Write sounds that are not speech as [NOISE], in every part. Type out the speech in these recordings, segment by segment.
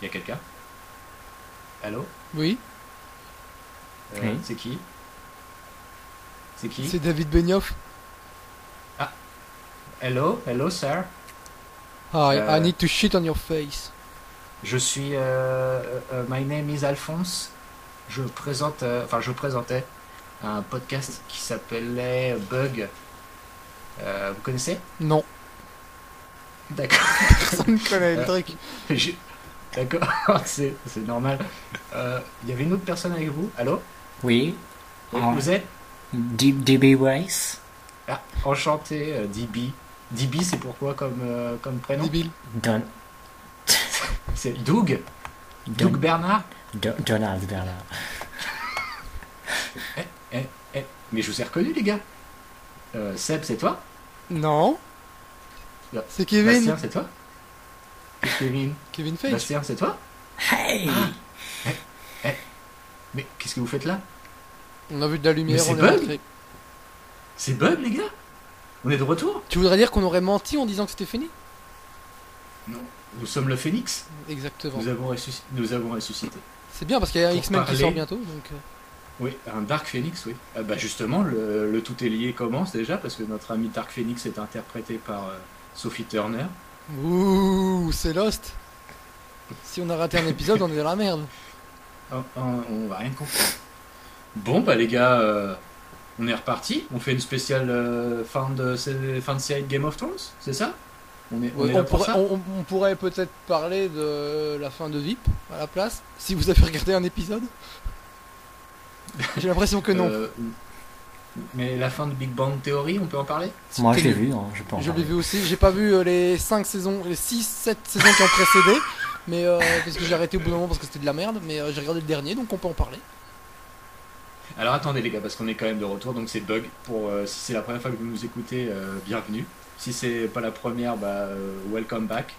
Il y a quelqu'un? Allô? Oui, Euh, Oui. C'est qui? C'est qui? C'est David Benioff. Hello, hello, sir? Hi, Euh. I need to shit on your face. Je suis. euh, my name is Alphonse. Je présente. euh, Enfin, je présentais un podcast qui s'appelait Bug. Euh, vous connaissez? Non, D'accord. [LAUGHS] personne ne connaît le Euh. truc. Je- D'accord, [LAUGHS] c'est c'est normal. Euh, Il y avait une autre personne avec vous? Allô? Oui. Et. Vous êtes? D- DB Weiss. ah, Enchanté, euh, DB. DB, c'est pourquoi comme, euh, comme prénom? Débile. Don, [LAUGHS] C'est Doug? Don- Doug Bernard? Don- Donald Bernard. Eh, Mais je vous ai reconnu, les gars. Euh, Seb, c'est toi? Non. Là. C'est Kevin. Bastien, c'est toi Kevin Kevin Feige. Bastien, c'est toi Hey Mais qu'est-ce que vous faites là? On a vu de la lumière, c'est on est Bug rentré. C'est Bug, les gars? On est de retour? Tu voudrais dire qu'on aurait menti en disant que c'était fini? Non. Nous sommes le Phénix. Exactement. Nous avons, ressusc- nous avons ressuscité. C'est bien parce qu'il y a un X-Men qui sort bientôt. Donc, euh, Oui, un Dark Phoenix, oui. Ah bah justement, le, le tout est lié commence déjà? Parce que notre ami Dark Phoenix est interprété par euh, Sophie Turner. Ouh, c'est Lost. Si on a raté un épisode, on est dans la merde. [LAUGHS] Oh, oh, on va rien comprendre. Bon bah les gars, euh, on est reparti. On fait une spéciale euh, fin de fin de série de Game of Thrones, c'est ça? On est, on Ouais, est là on, pour pourrait, ça? on- on pourrait peut-être parler de la fin de VIP à la place, si vous avez [LAUGHS] regardé un épisode. [LAUGHS] J'ai l'impression que non. Euh, mais la fin de Big Bang Theory, on peut en parler? Moi, je l'ai vu, hein, je peux en Je l'ai vu aussi. J'ai pas vu euh, les 5 saisons, les 6, 7 saisons qui ont précédé. Mais euh, parce que j'ai arrêté au bout d'un moment parce que c'était de la merde. Mais euh, j'ai regardé le dernier donc on peut en parler. Alors attendez les gars, parce qu'on est quand même de retour, donc c'est Bug. Pour, euh, si c'est la première fois que vous nous écoutez, euh, bienvenue. Si c'est pas la première, bah, euh, welcome back.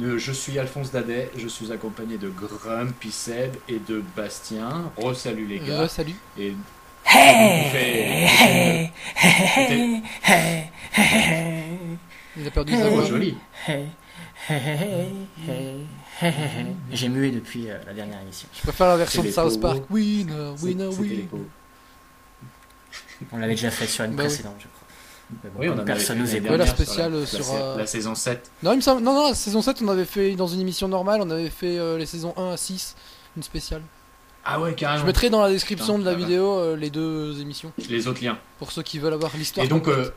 Euh, Je suis Alphonse Dadet, je suis accompagné de Grumpy Seb et de Bastien. Re-salut les gars. Euh, salut. Et Hey, hey, hey, hey, Il a perdu Hey. sa Oh, voix. joli. hey, hey, hey, hey, hey, hey. J'ai mué depuis euh, la dernière émission. Je préfère la version de South Park. Winner, winner, winner. On l'avait déjà fait sur une Bah oui. précédente, je crois. Mais bon, Oui, on personne nous écoute. La spéciale, la, euh, sur, la, euh, la saison 7. Non, il me semble... non, non, la saison 7, on avait fait dans une émission normale, on avait fait euh, les saisons 1 à 6, une spéciale. Ah ouais, carrément. Je mettrai dans la description Putain, de la vidéo euh, les deux émissions Les autres liens. pour ceux qui veulent avoir l'histoire. Et donc, euh,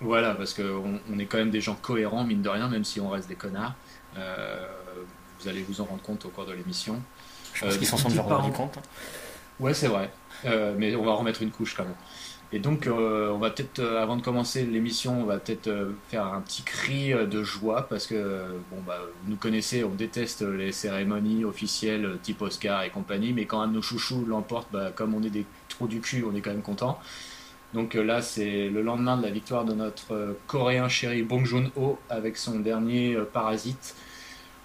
voilà, parce qu'on on est quand même des gens cohérents, mine de rien, même si on reste des connards. Euh, vous allez vous en rendre compte au cours de l'émission. Je pense Euh, qu'ils s'en sont déjà rendus compte. hein. Ouais, c'est vrai. Euh, mais on va remettre une couche quand même. Et donc, euh, on va peut-être, euh, avant de commencer l'émission, on va peut-être euh, faire un petit cri de joie parce que, bon, bah, vous nous connaissez, on déteste les cérémonies officielles type Oscar et compagnie, mais quand un de nos chouchous l'emporte, bah, comme on est des trous du cul, on est quand même content. Donc là, c'est le lendemain de la victoire de notre coréen chéri Bong Joon-ho avec son dernier Parasite.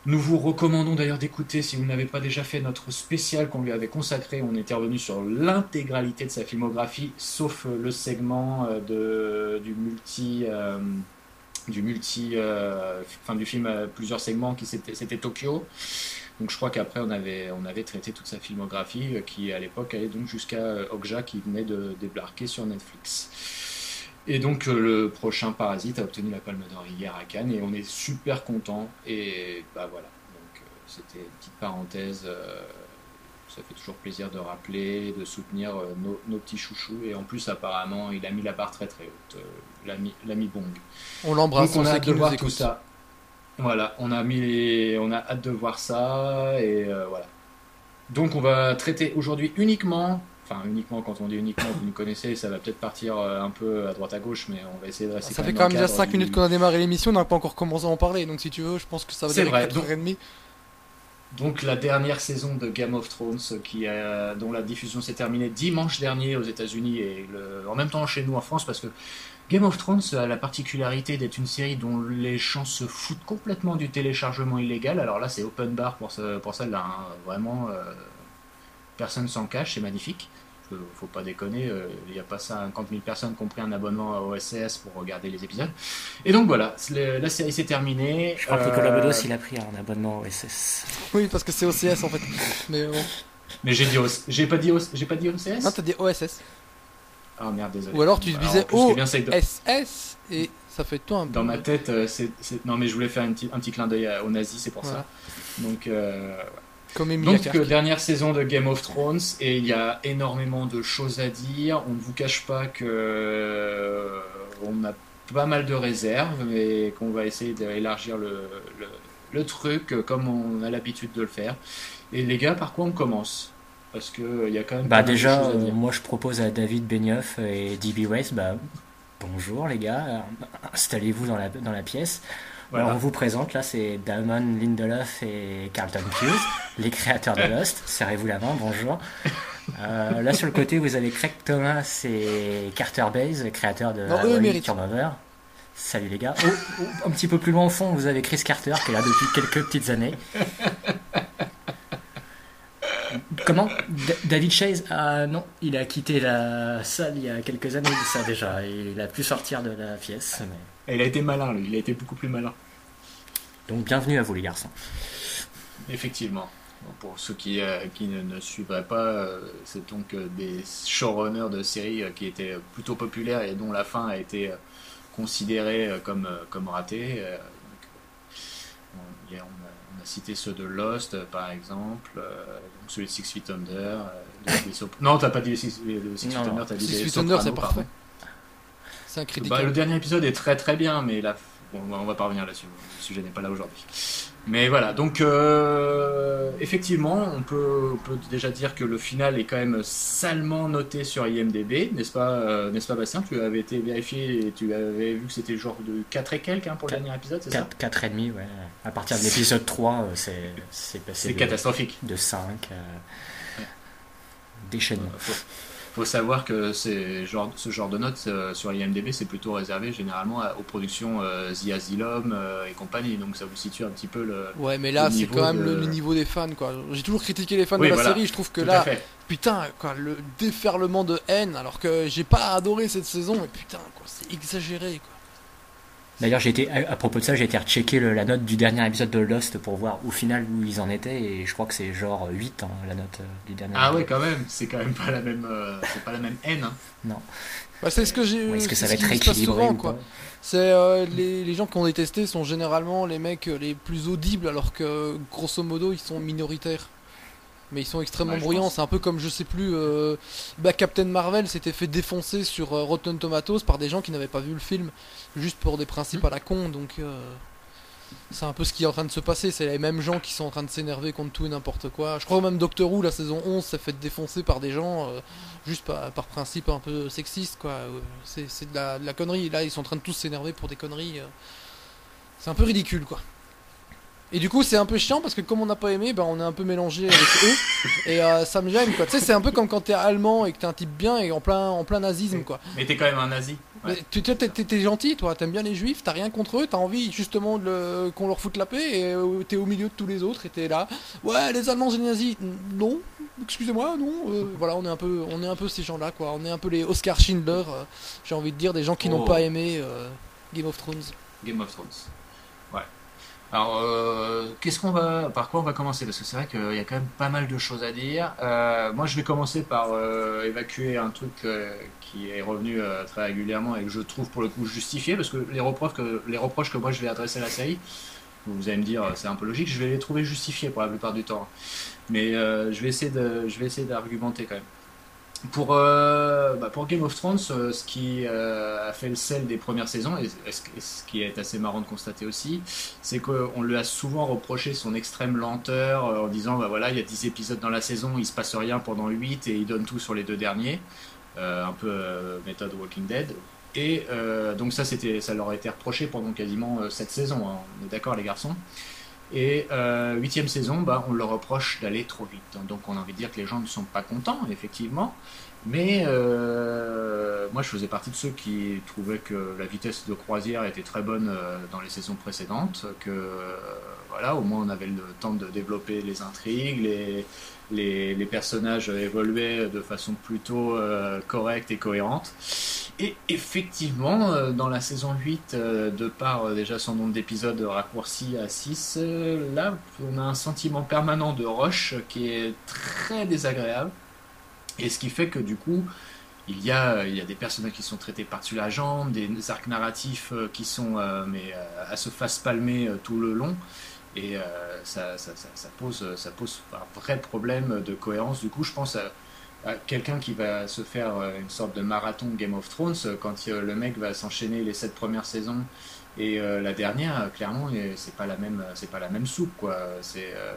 Nous vous recommandons d'ailleurs d'écouter, si vous n'avez pas déjà fait, notre spécial qu'on lui avait consacré. On était revenu sur l'intégralité de sa filmographie, sauf euh, le segment euh, du multi... euh, du multi... euh, du film à plusieurs segments, qui c'était Tokyo. Donc je crois qu'après on avait, on avait traité toute sa filmographie euh, qui à l'époque allait donc jusqu'à euh, Okja qui venait de débarquer sur Netflix. Et donc euh, le prochain Parasite a obtenu la Palme d'Or hier à Cannes et on est super content et bah voilà. Donc euh, c'était une petite parenthèse. euh, ça fait toujours plaisir de rappeler, de soutenir nos, nos petits chouchous et en plus apparemment il a mis la barre très très haute, l'ami Bong. on l'embrasse, on on a hâte de voir tout ça. Voilà, on a mis les- on a hâte de voir ça et euh, voilà. Donc on va traiter aujourd'hui uniquement, enfin uniquement quand on dit uniquement, vous nous connaissez, ça va peut-être partir euh, un peu à droite à gauche, mais on va essayer de rester. Ça quand fait quand même déjà cadre 5 du- minutes qu'on a démarré l'émission, on n'a pas encore commencé à en parler. Donc si tu veux, je pense que ça va durer vrai, 4h30. Donc la dernière saison de Game of Thrones, qui a- dont la diffusion s'est terminée dimanche dernier aux États-Unis et le- en même temps chez nous en France, parce que Game of Thrones a la particularité d'être une série dont les gens se foutent complètement du téléchargement illégal. Alors là, c'est open bar pour, ce- pour celle-là, hein. vraiment, euh, personne s'en cache, c'est magnifique. faut pas déconner, il n'y a pas 50 000 personnes qui ont pris un abonnement à OSS pour regarder les épisodes. Et donc voilà, la série s'est terminée. Je crois que Nicolas Bedos, il a pris un abonnement à OSS. Oui, parce que c'est OCS en fait. Mais bon. Mais j'ai dit, j'ai pas dit, j'ai pas dit OCS. Non, t'as dit OSS. Ah merde, désolé. Ou alors tu disais OSS et ça fait toi un peu. Dans ma tête, c'est, non mais je voulais faire un petit, un petit clin d'œil aux nazis, c'est pour ça. Donc. Donc, euh, dernière saison de Game of Thrones, et il y a énormément de choses à dire. On ne vous cache pas que euh, on a pas mal de réserves, mais qu'on va essayer d'élargir le, le, truc comme on a l'habitude de le faire. Et les gars, par quoi on commence? Parce qu'il y a quand même. Bah, déjà, euh, moi je propose à David Benioff et DB Weiss, bah, bonjour les gars, installez-vous dans la, dans la pièce on vous présente, là, c'est Damon Lindelof et Carlton Hughes, [LAUGHS] les créateurs de Lost. Serrez-vous la main, bonjour. Euh, là, sur le côté, vous avez Craig Thomas et Carter Bays, créateurs de Hawaii Turnover. Salut les gars. un petit peu plus loin au fond, vous avez Chris Carter qui est là depuis quelques petites années. Comment? David Chase? Ah non, il a quitté la salle il y a quelques années de ça déjà. Il a pu sortir de la pièce. Mais... Il a été malin, lui. Il a été beaucoup plus malin. Donc bienvenue à vous, les garçons. Effectivement. Pour ceux qui, euh, qui ne, suivraient pas, euh, c'est donc euh, des showrunners de séries qui étaient plutôt populaires et dont la fin a été considérée comme, comme ratée. on, a, cité ceux de Lost, par exemple, donc celui de Six Feet Under. non, t'as pas dit Six, Six Feet Under, t'as dit Six Feet Under, c'est parfait. Bah, le dernier épisode est très très bien, mais là, on va pas revenir là-dessus. Le sujet n'est pas là aujourd'hui. Mais voilà, donc euh, effectivement, on peut, peut, déjà dire que le final est quand même salement noté sur IMDB, n'est-ce pas, euh, n'est-ce pas Bastien? Tu avais été vérifié et tu avais vu que c'était genre de 4 et quelques hein, pour le dernier épisode, c'est ça? 4 et demi, ouais. À partir de l'épisode 3, euh, c'est, c'est passé. C'est catastrophique. De 5. déchaînement faut savoir que genre, ce genre de notes euh, sur IMDb, c'est plutôt réservé généralement aux productions euh, The Asylum euh, et compagnie. Donc ça vous situe un petit peu le. Ouais, mais là, c'est quand même le, niveau des fans, quoi. J'ai toujours critiqué les fans de la série. Je trouve que là, putain, quoi, le déferlement de haine, alors que j'ai pas adoré cette saison, mais putain, quoi, c'est exagéré, quoi. D'ailleurs, j'ai été à propos de ça, j'ai été rechecker la note du dernier épisode de Lost pour voir au final où ils en étaient et je crois que c'est genre 8 hein, la note euh, du dernier. Ah ouais, quand même, c'est quand même pas la même, euh, c'est pas la même haine. Hein. Non. Bah, c'est ce que j'ai. Est-ce que ça va être équilibré quoi C'est euh, les, les, gens qui ont détesté sont généralement les mecs les plus audibles alors que grosso modo ils sont minoritaires mais ils sont extrêmement bruyants. C'est un peu comme, je sais plus, euh, bah, Captain Marvel s'était fait défoncer sur euh, Rotten Tomatoes par des gens qui n'avaient pas vu le film, juste pour des principes hmm. à la con. Donc, euh, c'est un peu ce qui est en train de se passer. C'est les mêmes gens qui sont en train de s'énerver contre tout et n'importe quoi. Je crois même Doctor Who, la saison 11, s'est fait défoncer par des gens, juste par, par, principe un peu sexiste, quoi. C'est de la connerie. Là, ils sont en train de tous s'énerver pour des conneries. C'est un peu ridicule, quoi. Et du coup, c'est un peu chiant parce que comme on n'a pas aimé, ben on est un peu mélangé avec [LAUGHS] eux. Et euh, ça me gêne quoi. Tu sais, c'est un peu comme quand t'es allemand et que t'es un type bien et en plein, en plein nazisme quoi. Mais t'es quand même un nazi. Tu t'es gentil, toi, t'aimes bien les juifs, t'as rien contre eux, t'as envie justement de qu'on leur foute la paix et euh, t'es au milieu de tous les autres et t'es là. Ouais, les Allemands et les nazis, non, excusez-moi, non. Euh, voilà, on est un peu, on est un peu ces gens-là quoi. On est un peu les Oscar Schindler, j'ai envie de dire, des gens qui n'ont oh. pas aimé Game of Thrones. Game of Thrones. Alors, euh, qu'est-ce qu'on va, par quoi on va commencer? Parce que c'est vrai qu'il y a quand même pas mal de choses à dire. Euh, moi, je vais commencer par euh, évacuer un truc qui est revenu très régulièrement et que je trouve pour le coup justifié, parce que les reproches que, les reproches que moi je vais adresser à la série, vous allez me dire c'est un peu logique, je vais les trouver justifiés pour la plupart du temps. Mais je vais essayer de, je vais essayer d'argumenter quand même. Pour, euh, bah, pour Game of Thrones, euh, ce qui euh, a fait le sel des premières saisons, et, ce qui est assez marrant de constater aussi, c'est qu'on lui a souvent reproché son extrême lenteur en disant bah voilà, il y a 10 épisodes dans la saison, il se passe rien pendant 8 et il donne tout sur les deux derniers. un peu méthode Walking Dead. Et donc ça, ça leur a été reproché pendant quasiment cette saison, hein. on est d'accord les garçons? Et euh, huitième saison, bah, on leur reproche d'aller trop vite. Donc on a envie de dire que les gens ne sont pas contents, effectivement. Mais moi, je faisais partie de ceux qui trouvaient que la vitesse de croisière était très bonne dans les saisons précédentes, que voilà, au moins on avait le temps de développer les intrigues, les, les, personnages évoluaient de façon plutôt euh, correcte et cohérente. Et effectivement, euh, dans la saison 8, euh, de par déjà son nombre d'épisodes raccourci à 6, là, on a un sentiment permanent de rush qui est très désagréable. Et ce qui fait que du coup, il y a, il y a des personnages qui sont traités par-dessus la jambe, des arcs narratifs qui sont mais, à se face palmer tout le long. Et euh, ça, pose, ça pose un vrai problème de cohérence. Du coup, je pense quelqu'un qui va se faire euh, une sorte de marathon Game of Thrones quand le mec va s'enchaîner les sept premières saisons et euh, la dernière, euh, clairement, c'est pas la même, c'est pas la même soupe, quoi. C'est, euh,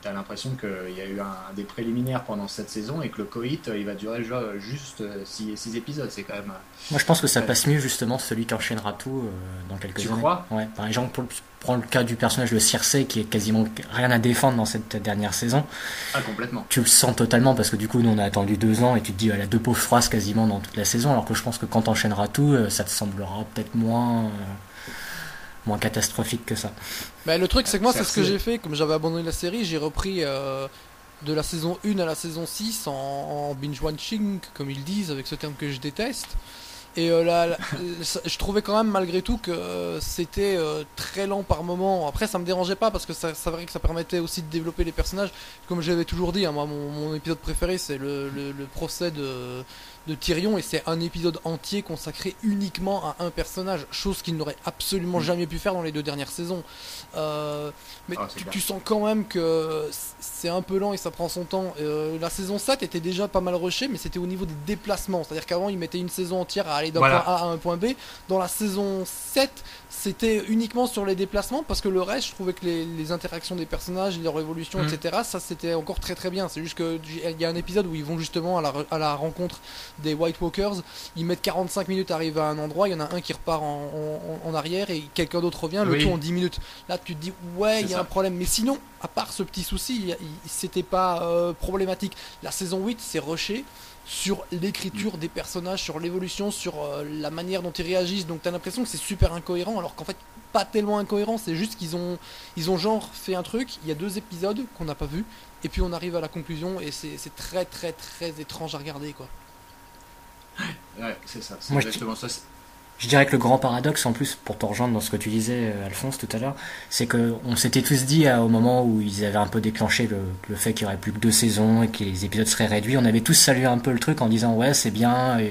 t'as l'impression qu'il y a eu un, des préliminaires pendant cette saison et que le coït, il va durer juste 6 épisodes. C'est quand même. Moi, je pense que ça passe mieux justement celui qui enchaînera tout dans quelques tu années. crois? Ouais. Par exemple, prends le cas du personnage de Circe qui est quasiment rien à défendre dans cette dernière saison. Ah, complètement. Tu le sens totalement parce que du coup, nous on a attendu deux ans et tu te dis, elle a deux pauvres phrases quasiment dans toute la saison. Alors que je pense que quand t'enchaîneras tout, ça te semblera peut-être moins moins catastrophique que ça. Bah, le truc, c'est que moi, c'est ce que j'ai fait. Comme j'avais abandonné la série, j'ai repris euh, de la saison 1 à la saison 6 en, binge-watching, comme ils disent, avec ce terme que je déteste. Et euh, là, [LAUGHS] je trouvais quand même malgré tout que euh, c'était très lent par moment. Après, ça me dérangeait pas parce que ça, ça vrai que ça permettait aussi de développer les personnages. Comme j'avais toujours dit, hein, moi, mon, épisode préféré, c'est le, le, procès de de Tyrion et c'est un épisode entier consacré uniquement à un personnage, chose qu'il n'aurait absolument mm. jamais pu faire dans les deux dernières saisons. Euh, mais ah, tu, sens quand même que c'est un peu lent et ça prend son temps. Euh, la saison 7 était déjà pas mal rushée, mais c'était au niveau des déplacements. C'est-à-dire qu'avant, ils mettaient une saison entière à aller d'un point A à un point B. Dans la saison 7, c'était uniquement sur les déplacements parce que le reste, je trouvais que les, interactions des personnages, leur évolution, mm. etc., ça c'était encore très très bien. C'est juste qu'il y a un épisode où ils vont justement à la, à la rencontre des White Walkers. Ils mettent 45 minutes à arriver à un endroit, il y en a un qui repart en, arrière et quelqu'un d'autre revient, le tout en 10 minutes. Là, tu te dis, ouais, il y a un problème. Mais sinon, à part ce petit souci, c'était pas euh, problématique. La saison 8, c'est rushé sur l'écriture des personnages, sur l'évolution, sur euh, la manière dont ils réagissent. Donc t'as l'impression que c'est super incohérent, alors qu'en fait pas tellement incohérent. C'est juste qu'ils ont, ils ont genre fait un truc. Il y a deux épisodes qu'on n'a pas vu, et puis on arrive à la conclusion et c'est très très très étrange à regarder quoi. Ouais, c'est ça. C'est exactement ça. Je dirais que le grand paradoxe, en plus, pour te rejoindre dans ce que tu disais, euh, Alphonse, tout à l'heure, c'est qu'on s'était tous dit euh, au moment où ils avaient un peu déclenché le, fait qu'il y aurait plus que deux saisons et que les épisodes seraient réduits, on avait tous salué un peu le truc en disant ouais, c'est bien, euh,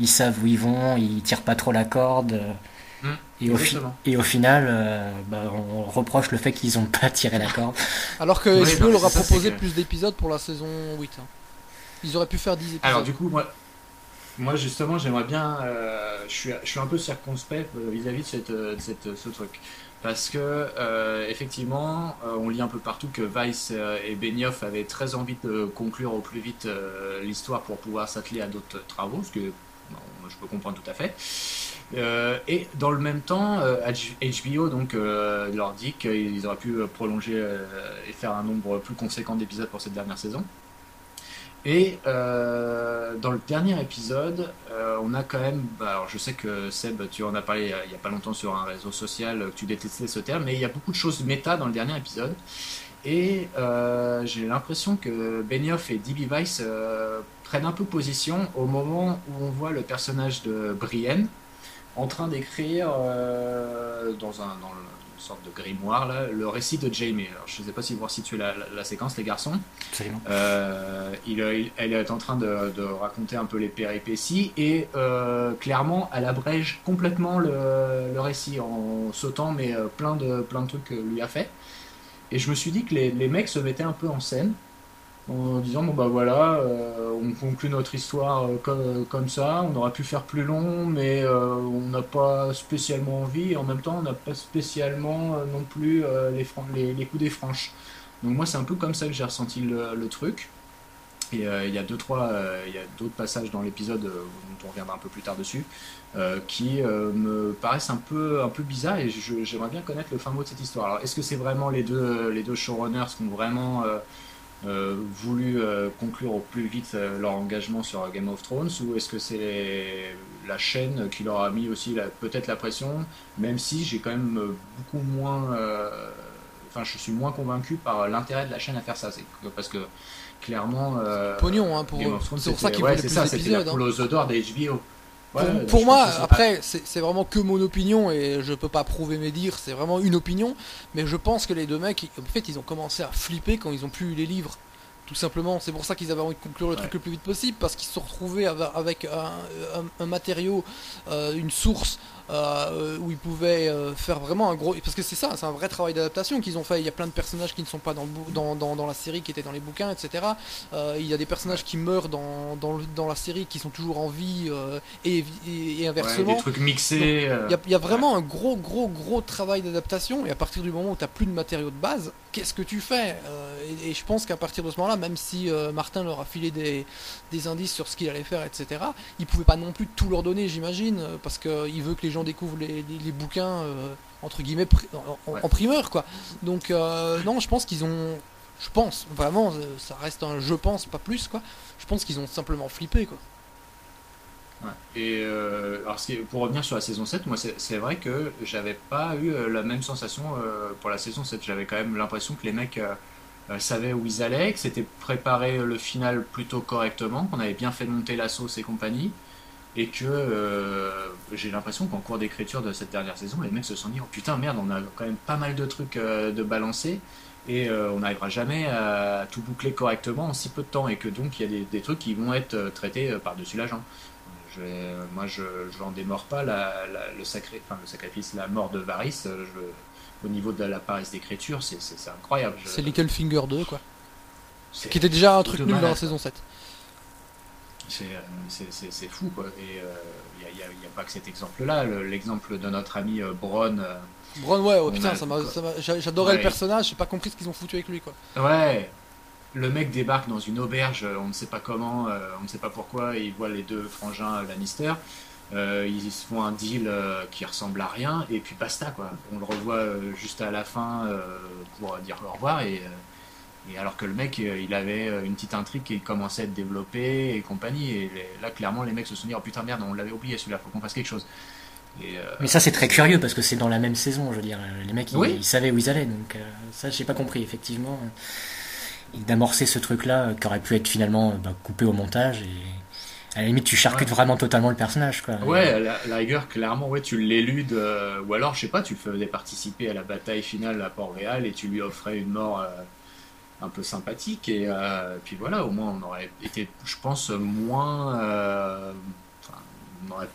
ils, savent où ils vont, ils tirent pas trop la corde. Mmh, et, au et, au final, bah, on reproche le fait qu'ils ont pas tiré la corde. [LAUGHS] Alors que HBO leur a proposé plus d'épisodes pour la saison 8. Hein. Ils auraient pu faire 10 épisodes. Alors du coup, moi, moi, justement, j'aimerais bien. Euh, je, suis, un peu circonspect euh, vis-à-vis de, cette, euh, cette, ce truc. Parce que, effectivement, on lit un peu partout que Weiss et Benioff avaient très envie de conclure au plus vite l'histoire pour pouvoir s'atteler à d'autres travaux, ce que je peux comprendre tout à fait. et dans le même temps, HBO donc, leur dit qu'ils auraient pu prolonger et faire un nombre plus conséquent d'épisodes pour cette dernière saison. Et euh, dans le dernier épisode, euh, on a quand même. Bah, alors je sais que Seb, tu en as parlé il n'y a, pas longtemps sur un réseau social, que tu détestais ce terme, mais il y a beaucoup de choses méta dans le dernier épisode. Et euh, j'ai l'impression que Benioff et D.B. Weiss prennent un peu position au moment où on voit le personnage de Brienne en train d'écrire dans, un, dans sorte de grimoire, là, le récit de Jamie. Alors, je ne sais pas si vous situez la, la, séquence, les garçons. Euh, il, elle est en train de, de, raconter un peu les péripéties et euh, clairement, elle abrège complètement le, le récit en sautant, mais euh, plein, de, plein de trucs que lui a fait. Et je me suis dit que les, les mecs se mettaient un peu en scène en disant bon bah voilà euh, on conclut notre histoire euh, comme, ça. On aurait pu faire plus long mais euh, on n'a pas spécialement envie. Et en même temps on n'a pas spécialement non plus les, les, coups des franches. Donc moi c'est un peu comme ça que j'ai ressenti le, truc. Et il y a deux trois il y a d'autres passages dans l'épisode dont on reviendra un peu plus tard dessus qui me paraissent un peu un peu bizarres et j'aimerais bien connaître le fin mot de cette histoire. Alors est-ce que c'est vraiment les deux les deux showrunners qui ont vraiment voulu conclure au plus vite leur engagement sur Game of Thrones ou est-ce que c'est la chaîne qui leur a mis aussi peut-être la pression, même si j'ai quand même beaucoup moins enfin, je suis moins convaincu par l'intérêt de la chaîne à faire ça. C'est parce que clairement. Euh, Pognon, hein, pour C'est pour ça qu'ils ouais, la poule aux odeurs des HBO. Pour, moi, après, c'est vraiment que mon opinion et je peux pas prouver mes dires, c'est vraiment une opinion. Mais je pense que les deux mecs, en fait, ils ont commencé à flipper quand ils ont plus eu les livres. Tout simplement, c'est pour ça qu'ils avaient envie de conclure le truc le plus vite possible, parce qu'ils se sont retrouvés avec un, matériau, euh, une source euh, où ils pouvaient euh, faire vraiment un gros. Parce que c'est ça, c'est un vrai travail d'adaptation qu'ils ont fait. Il y a plein de personnages qui ne sont pas dans, dans, dans, dans, la série, qui étaient dans les bouquins, etc. Euh, il y a des personnages qui meurent dans, dans, dans, la série qui sont toujours en vie et, et, inversement. des trucs mixés. Il y, a vraiment un gros, gros, gros travail d'adaptation. Et à partir du moment où tu n'as plus de matériaux de base, qu'est-ce que tu fais et, et, je pense qu'à partir de ce moment-là, même si Martin leur a filé des, des indices sur ce qu'il allait faire, etc., il pouvait pas non plus tout leur donner, j'imagine, parce qu'il veut que les gens découvrent les, bouquins euh, entre guillemets en, primeur quoi. Donc euh, non, je pense qu'ils ont, je pense vraiment, euh, ça reste un je pense pas plus quoi. Je pense qu'ils ont simplement flippé quoi. Et alors, pour revenir sur la saison 7, moi c'est vrai que j'avais pas eu la même sensation pour la saison 7. J'avais quand même l'impression que les mecs savaient où ils allaient, que c'était préparé le final plutôt correctement, qu'on avait bien fait monter la sauce et compagnie et que euh, j'ai l'impression qu'en cours d'écriture de cette dernière saison, les mecs se sont dit oh putain merde, on a quand même pas mal de trucs euh, de balancer et euh, on n'arrivera jamais à tout boucler correctement en si peu de temps et que donc il y a des, trucs qui vont être traités par-dessus la jambe. Je moi je n'en démords pas la, le, sacré, enfin, le sacrifice, la mort de Varys. au niveau de la paresse d'écriture, c'est incroyable. C'est Little Finger 2 quoi. Qui était déjà un truc nul dans la saison 7. Euh, c'est fou quoi. Et il euh, n'y a, pas que cet exemple-là. L'exemple de notre ami euh, Bron. Bron, ouais, oh, putain, j'adorais le personnage, j'ai pas compris ce qu'ils ont foutu avec lui quoi. Ouais, le mec débarque dans une auberge, on ne sait pas comment, on ne sait pas pourquoi, et il voit les deux frangins Lannister. ils se font un deal qui ressemble à rien, et puis basta quoi. On le revoit juste à la fin pour dire au revoir, et et alors que le mec, euh, il avait euh, une petite intrigue qui commençait à être développée et compagnie. Et là, clairement, les mecs se sont dit, oh putain, merde, on l'avait oublié celui-là, faut qu'on fasse quelque chose. Euh, Mais ça, c'est très curieux parce que c'est dans la même saison, je veux dire. Les mecs, ils, savaient où ils allaient. Donc, ça, j'ai pas compris, effectivement. D'amorcer ce truc-là qui aurait pu être finalement bah, coupé au montage et à la limite tu charcutes vraiment totalement le personnage quoi. Ouais, la, la, rigueur clairement ouais tu l'éludes ou alors je sais pas tu le faisais participer à la bataille finale à Port-Réal et tu lui offrais une mort un peu sympathique. Et euh, puis voilà, au moins on aurait été, je pense, moins. Euh, on aurait,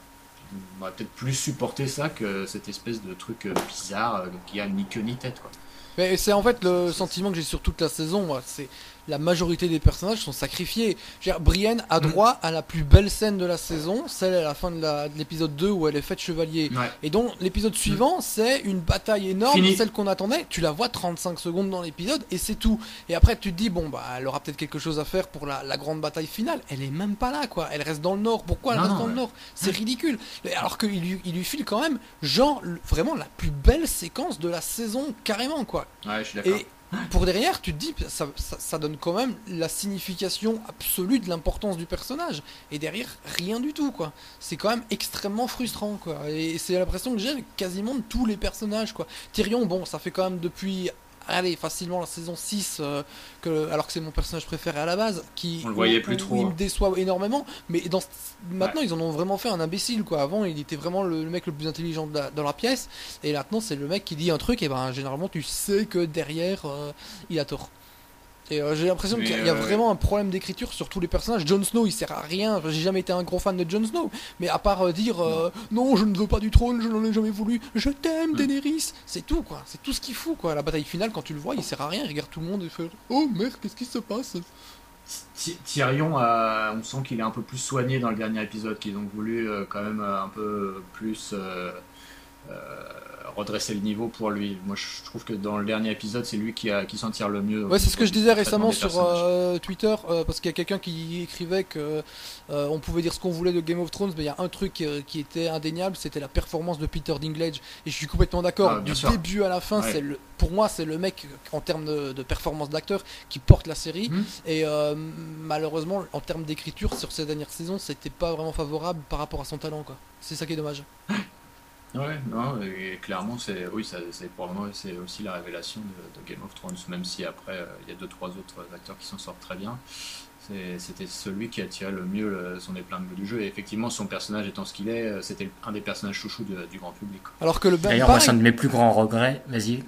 peut-être plus supporté ça que cette espèce de truc bizarre qui a ni queue ni tête. Quoi. Mais c'est en fait le sentiment que j'ai sur toute la saison. C'est la majorité des personnages sont sacrifiés. Brienne a mm. droit à la plus belle scène de la saison, celle à la fin de l'épisode 2 où elle est faite chevalier. Et donc l'épisode mm. suivant, c'est une bataille énorme, celle qu'on attendait. Tu la vois 35 secondes dans l'épisode et c'est tout. Et après tu te dis, bon, bah elle aura peut-être quelque chose à faire pour la, grande bataille finale. Elle est même pas là, quoi. Elle reste dans le nord. Pourquoi elle reste dans le nord? C'est ridicule. Alors qu'il lui, il lui file quand même, genre, vraiment la plus belle séquence de la saison, carrément, quoi. Ouais, je suis d'accord pour derrière, tu te dis, ça, ça, donne quand même la signification absolue de l'importance du personnage. Et derrière, rien du tout, quoi. C'est quand même extrêmement frustrant, quoi. Et c'est l'impression que j'ai avec quasiment tous les personnages, quoi. Tyrion, bon, ça fait quand même depuis allez, facilement la saison 6, euh, que, alors que c'est mon personnage préféré à la base, qui On le voyait plus trop, il me déçoit énormément. Mais dans, maintenant, ils en ont vraiment fait un imbécile. Quoi. Avant, il était vraiment le, mec le plus intelligent dans la pièce, et maintenant, c'est le mec qui dit un truc, et ben généralement, tu sais que derrière, euh, il a tort. Et euh, j'ai l'impression qu'il y a, vraiment un problème d'écriture sur tous les personnages. Jon Snow, il sert à rien. j'ai jamais été un gros fan de Jon Snow. Mais à part euh, dire euh, non. je ne veux pas du trône, je n'en ai jamais voulu, je t'aime, Daenerys. C'est tout, quoi. C'est tout ce qu'il fout, quoi. La bataille finale, quand tu le vois, il sert à rien. Il regarde tout le monde et fait Oh merde, qu'est-ce qui se passe? Tyrion, on sent qu'il est un peu plus soigné dans le dernier épisode, qu'ils ont voulu quand même un peu plus redresser le niveau pour lui. Moi, je trouve que dans le dernier épisode, c'est lui qui, a, qui s'en tire le mieux. Ouais, c'est ce que je disais récemment sur euh, Twitter, euh, parce qu'il y a quelqu'un qui écrivait que euh, on pouvait dire ce qu'on voulait de Game of Thrones, mais il y a un truc qui était indéniable, c'était la performance de Peter Dinklage. Et je suis complètement d'accord. Ah, du début à la fin, c'est le, pour moi, c'est le mec en termes de, performance d'acteur qui porte la série. Mhm. Et malheureusement, en termes d'écriture sur ces dernières saisons, c'était pas vraiment favorable par rapport à son talent. Quoi. C'est ça qui est dommage. [LAUGHS] Ouais, non, et clairement, c'est oui, c'est pour moi, c'est aussi la révélation de, Game of Thrones, même si après, euh, il y a deux, trois autres acteurs qui s'en sortent très bien. C'était celui qui a tiré le mieux son épingle du jeu. Et effectivement, son personnage étant ce qu'il est, euh, c'était un des personnages chouchous du grand public. Alors que le D'ailleurs, moi, c'est un de mes plus grands regrets. Vas-y.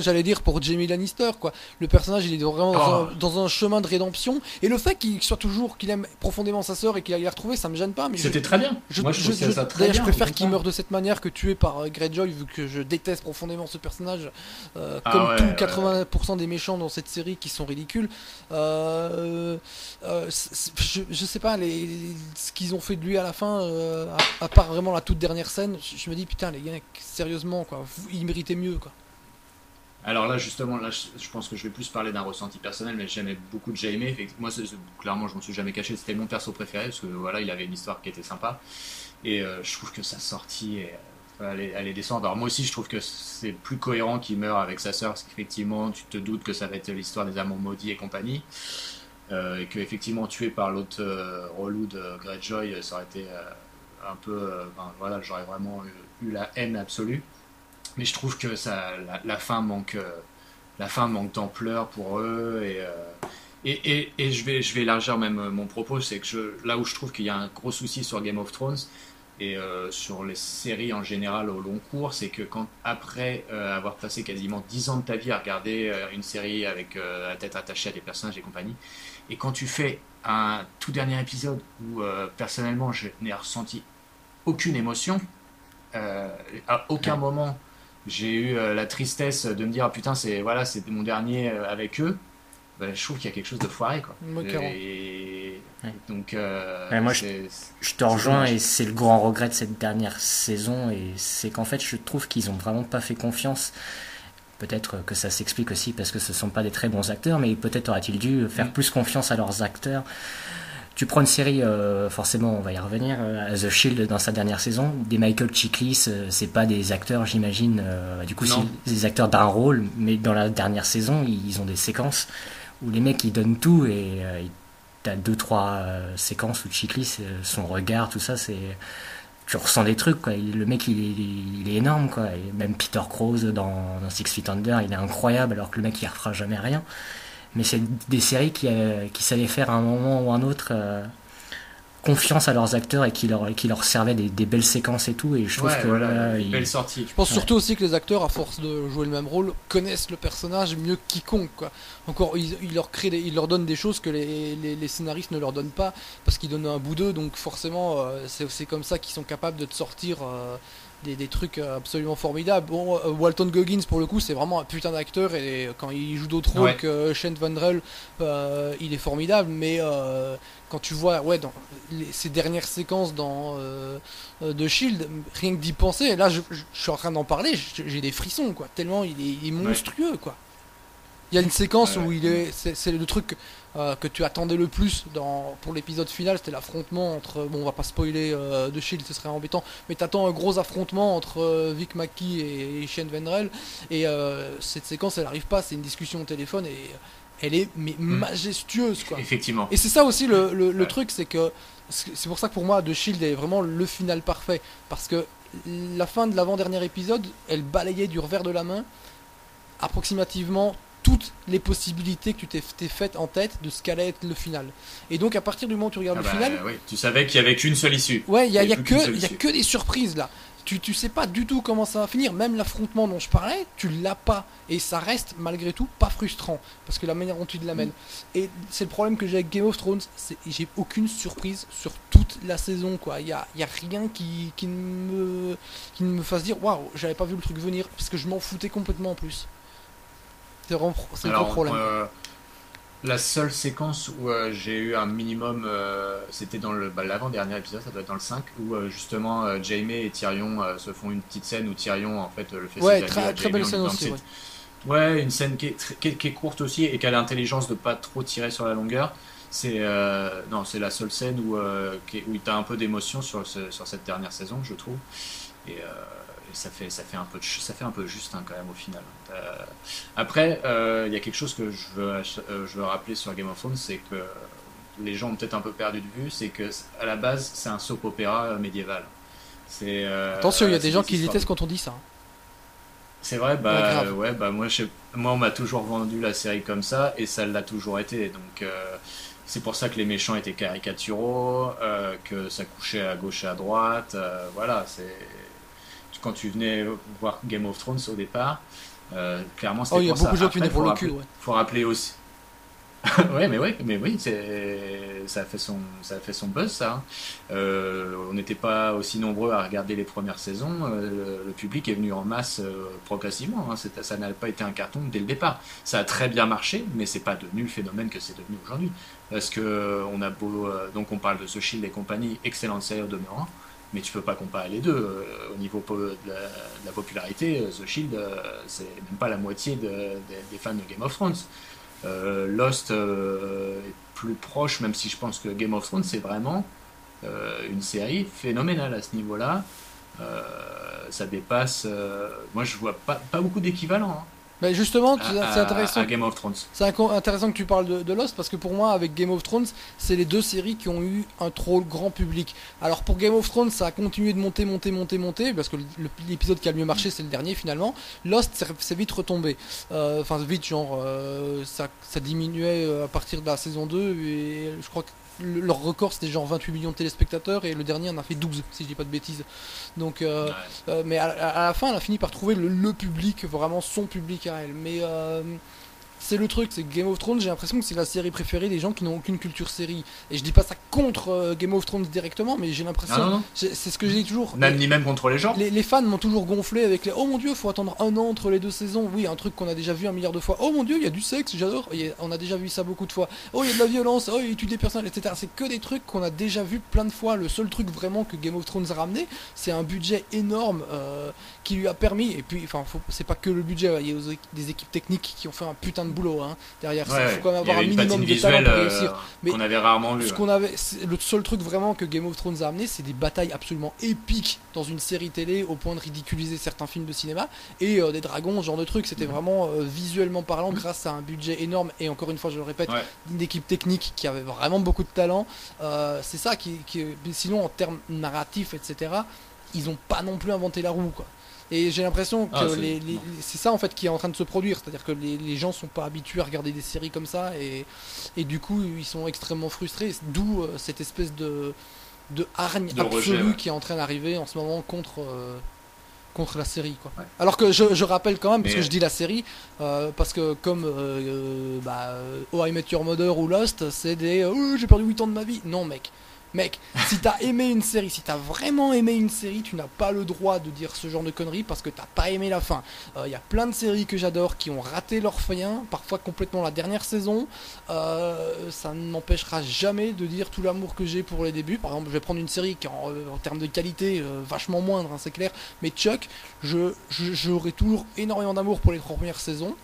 J'allais dire pour Jamie Lannister, quoi. Le personnage, il est vraiment dans, un, chemin de rédemption. Et le fait qu'il soit toujours, qu'il aime profondément sa sœur et qu'il aille la retrouver, ça me gêne pas. C'était très bien. Je, Moi, je, ça très bien. Je préfère qu'il meure de cette manière que tué par euh, Greyjoy, vu que je déteste profondément ce personnage. Euh, ah comme tous 80% des méchants dans cette série qui sont ridicules. Euh, je, sais pas, les, ce qu'ils ont fait de lui à la fin, à, part vraiment la toute dernière scène, je, me dis, putain, les gars, sérieusement, quoi. Il méritait mieux, quoi. Alors là, justement, là, je pense que je vais plus parler d'un ressenti personnel, mais j'aimais beaucoup de Jaime. Moi, clairement, je m'en suis jamais caché. C'était mon perso préféré parce que voilà, il avait une histoire qui était sympa. Et euh, je trouve que sa sortie, est, elle Alors moi aussi, je trouve que c'est plus cohérent qu'il meure avec sa sœur, parce qu'effectivement, tu te doutes que ça va être l'histoire des amants maudits et compagnie. Euh, et qu'effectivement, tué par l'autre euh, relou de Greyjoy, ça aurait été un peu. voilà, j'aurais vraiment eu la haine absolue mais je trouve que ça, la, fin manque, euh, la fin manque d'ampleur pour eux euh, et, et, et, je vais, je vais élargir même euh, mon propos, c'est que je, là où je trouve qu'il y a un gros souci sur Game of Thrones et sur les séries en général au long cours, c'est que quand après avoir passé quasiment 10 ans de ta vie à regarder une série avec la tête attachée à des personnages et compagnie, et quand tu fais un tout dernier épisode où personnellement je n'ai ressenti aucune émotion, à aucun moment j'ai eu euh, la tristesse de me dire ah, putain c'est voilà c'était mon dernier euh, avec eux. Ben, je trouve qu'il y a quelque chose de foiré quoi. Et... donc euh, moi je, je, te rejoins et c'est le grand regret de cette dernière saison et c'est qu'en fait je trouve qu'ils ont vraiment pas fait confiance. Peut-être que ça s'explique aussi parce que ce sont pas des très bons acteurs mais peut-être aurait-il dû faire plus confiance à leurs acteurs tu prends une série, euh, forcément, on va y revenir, euh, The Shield dans sa dernière saison. Des Michael Chiklis, euh, c'est pas des acteurs, j'imagine. du coup, c'est des acteurs d'un rôle, mais dans la dernière saison, ils ont des séquences où les mecs ils donnent tout et t'as deux trois séquences où Chiklis, son regard, tout ça, c'est tu ressens des trucs quoi. Le mec il est, il est énorme quoi. Et même Peter Krause dans, dans, Six Feet Under, il est incroyable alors que le mec il refera jamais rien mais c'est des séries qui, euh, qui savaient faire à un moment ou un autre euh, confiance à leurs acteurs et qui leur, qui leur servaient des, des belles séquences et tout. Et je trouve que voilà, belle sortie. Je pense surtout aussi que les acteurs, à force de jouer le même rôle, connaissent le personnage mieux que quiconque. Quoi. Encore, ils, leur créent ils leur donnent des choses que les, les, les scénaristes ne leur donnent pas parce qu'ils donnent un bout d'eux. Donc forcément, euh, c'est comme ça qu'ils sont capables de te sortir des, trucs euh, absolument formidables. Bon, euh, Walton Goggins, pour le coup, c'est vraiment un putain d'acteur et quand il joue d'autres rôles que Shane Van euh, il est formidable. Mais quand tu vois, ouais, dans ces dernières séquences dans de Shield, rien que d'y penser, là, je, suis en train d'en parler, j'ai des frissons, quoi. Tellement il est, monstrueux, quoi. Il y a une séquence où il est, c'est le truc euh, que tu attendais le plus dans, pour l'épisode final, c'était l'affrontement entre, bon on va pas spoiler euh, de Shield, ce serait embêtant, mais t'attends un gros affrontement entre euh, Vic Mackey et, Shane Vendrell, et cette séquence elle arrive pas, c'est une discussion au téléphone et elle est mais mm. majestueuse quoi. Effectivement. Et c'est ça aussi le, le, truc, c'est que c'est pour ça que pour moi The Shield est vraiment le final parfait, parce que la fin de l'avant-dernier épisode, elle balayait du revers de la main approximativement toutes les possibilités que tu t'es faites en tête de ce qu'allait être le final. Et donc à partir du moment où tu regardes ah le bah, final, oui, tu savais qu'il y avait qu'une seule issue. Ouais, il y a, y a que y a que des surprises là. Tu, tu sais pas du tout comment ça va finir. Même l'affrontement dont je parlais, tu l'as pas. Et ça reste malgré tout pas frustrant. Parce que la manière dont tu l'amènes. Mm. Et c'est le problème que j'ai avec Game of Thrones. J'ai aucune surprise sur toute la saison. quoi. Il y a, y a, rien qui, qui, me, qui ne me fasse dire Waouh, j'avais pas vu le truc venir. Parce que je m'en foutais complètement en plus. C'est gros problème. Euh, la seule séquence où euh, j'ai eu un minimum, euh, c'était dans le bah, l'avant-dernier épisode, ça doit être dans le 5, où euh, justement Jaime et Tyrion se font une petite scène où Tyrion en fait le fait Ouais, très, très belle scène aussi. Ouais. une scène qui est, qui, est, courte aussi et qui a l'intelligence de pas trop tirer sur la longueur. C'est non, c'est la seule scène où, où tu as un peu d'émotion sur, sur cette dernière saison, je trouve. Et ça fait, ça fait un peu, ça fait un peu juste hein, quand même au final. Euh, après, euh, il y a quelque chose que je veux, euh, je veux rappeler sur Game of Thrones, c'est que les gens ont peut-être un peu perdu de vue, c'est que à la base c'est un soap opéra médiéval. C'est attention, il y a des gens qui détestent quand on dit ça. Hein. C'est vrai, bah ouais, bah moi, moi on m'a toujours vendu la série comme ça et ça l'a toujours été. Donc c'est pour ça que les méchants étaient caricaturaux, que ça couchait à gauche et à droite. voilà, c'est quand tu venais voir Game of Thrones au départ, euh, clairement c'était oh, il y a beaucoup de gens qui venaient pour le cul. Il faut rappeler aussi. [LAUGHS] ouais, mais oui, mais oui, ça a fait son, ça a fait son buzz, ça. Hein. Euh, on n'était pas aussi nombreux à regarder les premières saisons. Euh, le, public est venu en masse progressivement. Hein. Ça n'a pas été un carton dès le départ. Ça a très bien marché, mais c'est pas devenu le phénomène que c'est devenu aujourd'hui. Parce que on a beau, donc on parle de The Shield et compagnie, excellente série au demeurant mais tu peux pas comparer les deux. Euh, au niveau de la, popularité, euh, The Shield, euh, c'est même pas la moitié des fans de Game of Thrones. Lost est plus proche, même si je pense que Game of Thrones, c'est vraiment une série phénoménale à ce niveau-là. ça dépasse. moi, je vois pas, beaucoup d'équivalents. Hein. Mais justement, c'est intéressant. Game of Thrones. C'est intéressant que tu parles de, Lost parce que pour moi, avec Game of Thrones, c'est les deux séries qui ont eu un trop grand public. Alors pour Game of Thrones, ça a continué de monter, monter, monter, monter parce que l'épisode qui a le mieux marché, c'est le dernier finalement. Lost, c'est vite retombé. Euh, enfin, vite, genre, euh, ça, ça, diminuait euh, à partir de la saison 2 et je crois que leur record c'était genre 28 millions de téléspectateurs et le dernier en a fait 12 si je dis pas de bêtises. Donc euh, euh, mais à, la fin elle a fini par trouver le, le public vraiment son public à elle. Mais euh, c'est le truc, c'est Game of Thrones, j'ai l'impression que c'est la série préférée des gens qui n'ont aucune culture série. Et je dis pas ça contre euh, Game of Thrones directement, mais j'ai l'impression. C'est ce que je dis toujours. Même, ni même contre les gens. Les, fans m'ont toujours gonflé avec les Oh mon dieu, faut attendre un an entre les deux saisons. Oui, un truc qu'on a déjà vu un milliard de fois. Oh mon dieu, il y a du sexe, j'adore. On a déjà vu ça beaucoup de fois. Oh, il y a de la violence, oh, il tue des personnes, etc. C'est que des trucs qu'on a déjà vu plein de fois. Le seul truc vraiment que Game of Thrones a ramené, c'est un budget énorme euh, qui lui a permis. Et puis, enfin, c'est pas que le budget, il y a des équipes techniques qui ont fait un putain de boulot hein, derrière. Il faut quand même avoir un minimum de talent pour réussir. Euh, mais qu'on avait rarement vu. Ce qu'on avait, le seul truc vraiment que Game of Thrones a amené, c'est des batailles absolument épiques dans une série télé au point de ridiculiser certains films de cinéma et euh, des dragons, ce genre de trucs. C'était vraiment euh, visuellement parlant, grâce à un budget énorme et encore une fois, je le répète, une équipe technique qui avait vraiment beaucoup de talent. c'est ça qui, qui, sinon en termes narratifs, etc. Ils ont pas non plus inventé la roue, quoi. Et j'ai l'impression que ah, c'est ça en fait qui est en train de se produire, c'est-à-dire que les, les, gens sont pas habitués à regarder des séries comme ça et, et du coup ils sont extrêmement frustrés, d'où euh, cette espèce de, de hargne absolue qui est en train d'arriver en ce moment contre, euh, contre la série. Quoi. Alors que je, je, rappelle quand même, parce que je dis la série, euh, parce que comme bah, Oh I Met Your Mother ou Lost, c'est des oh, j'ai perdu 8 ans de ma vie. Non mec, Mec, si t'as aimé une série, si t'as vraiment aimé une série, tu n'as pas le droit de dire ce genre de conneries parce que t'as pas aimé la fin. Il euh, y a plein de séries que j'adore qui ont raté leur fin, parfois complètement la dernière saison. Euh, ça ne m'empêchera jamais de dire tout l'amour que j'ai pour les débuts. Par exemple, je vais prendre une série qui en, en termes de qualité euh, vachement moindre, hein, c'est clair. Mais Chuck, je, j'aurai toujours énormément d'amour pour les trois premières saisons.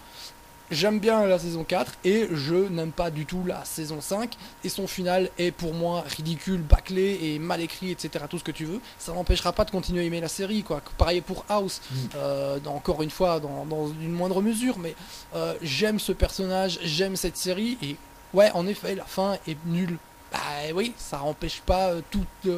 J'aime bien la saison 4 et je n'aime pas du tout la saison 5 et son final est pour moi ridicule, bâclé et mal écrit, etc. Tout ce que tu veux. Ça n'empêchera pas de continuer à aimer la série, quoi. Pareil pour House, mm. euh, encore une fois, dans, une moindre mesure, mais euh, j'aime ce personnage, j'aime cette série et ouais, en effet, la fin est nulle. Bah oui, ça n'empêche pas euh, toutes,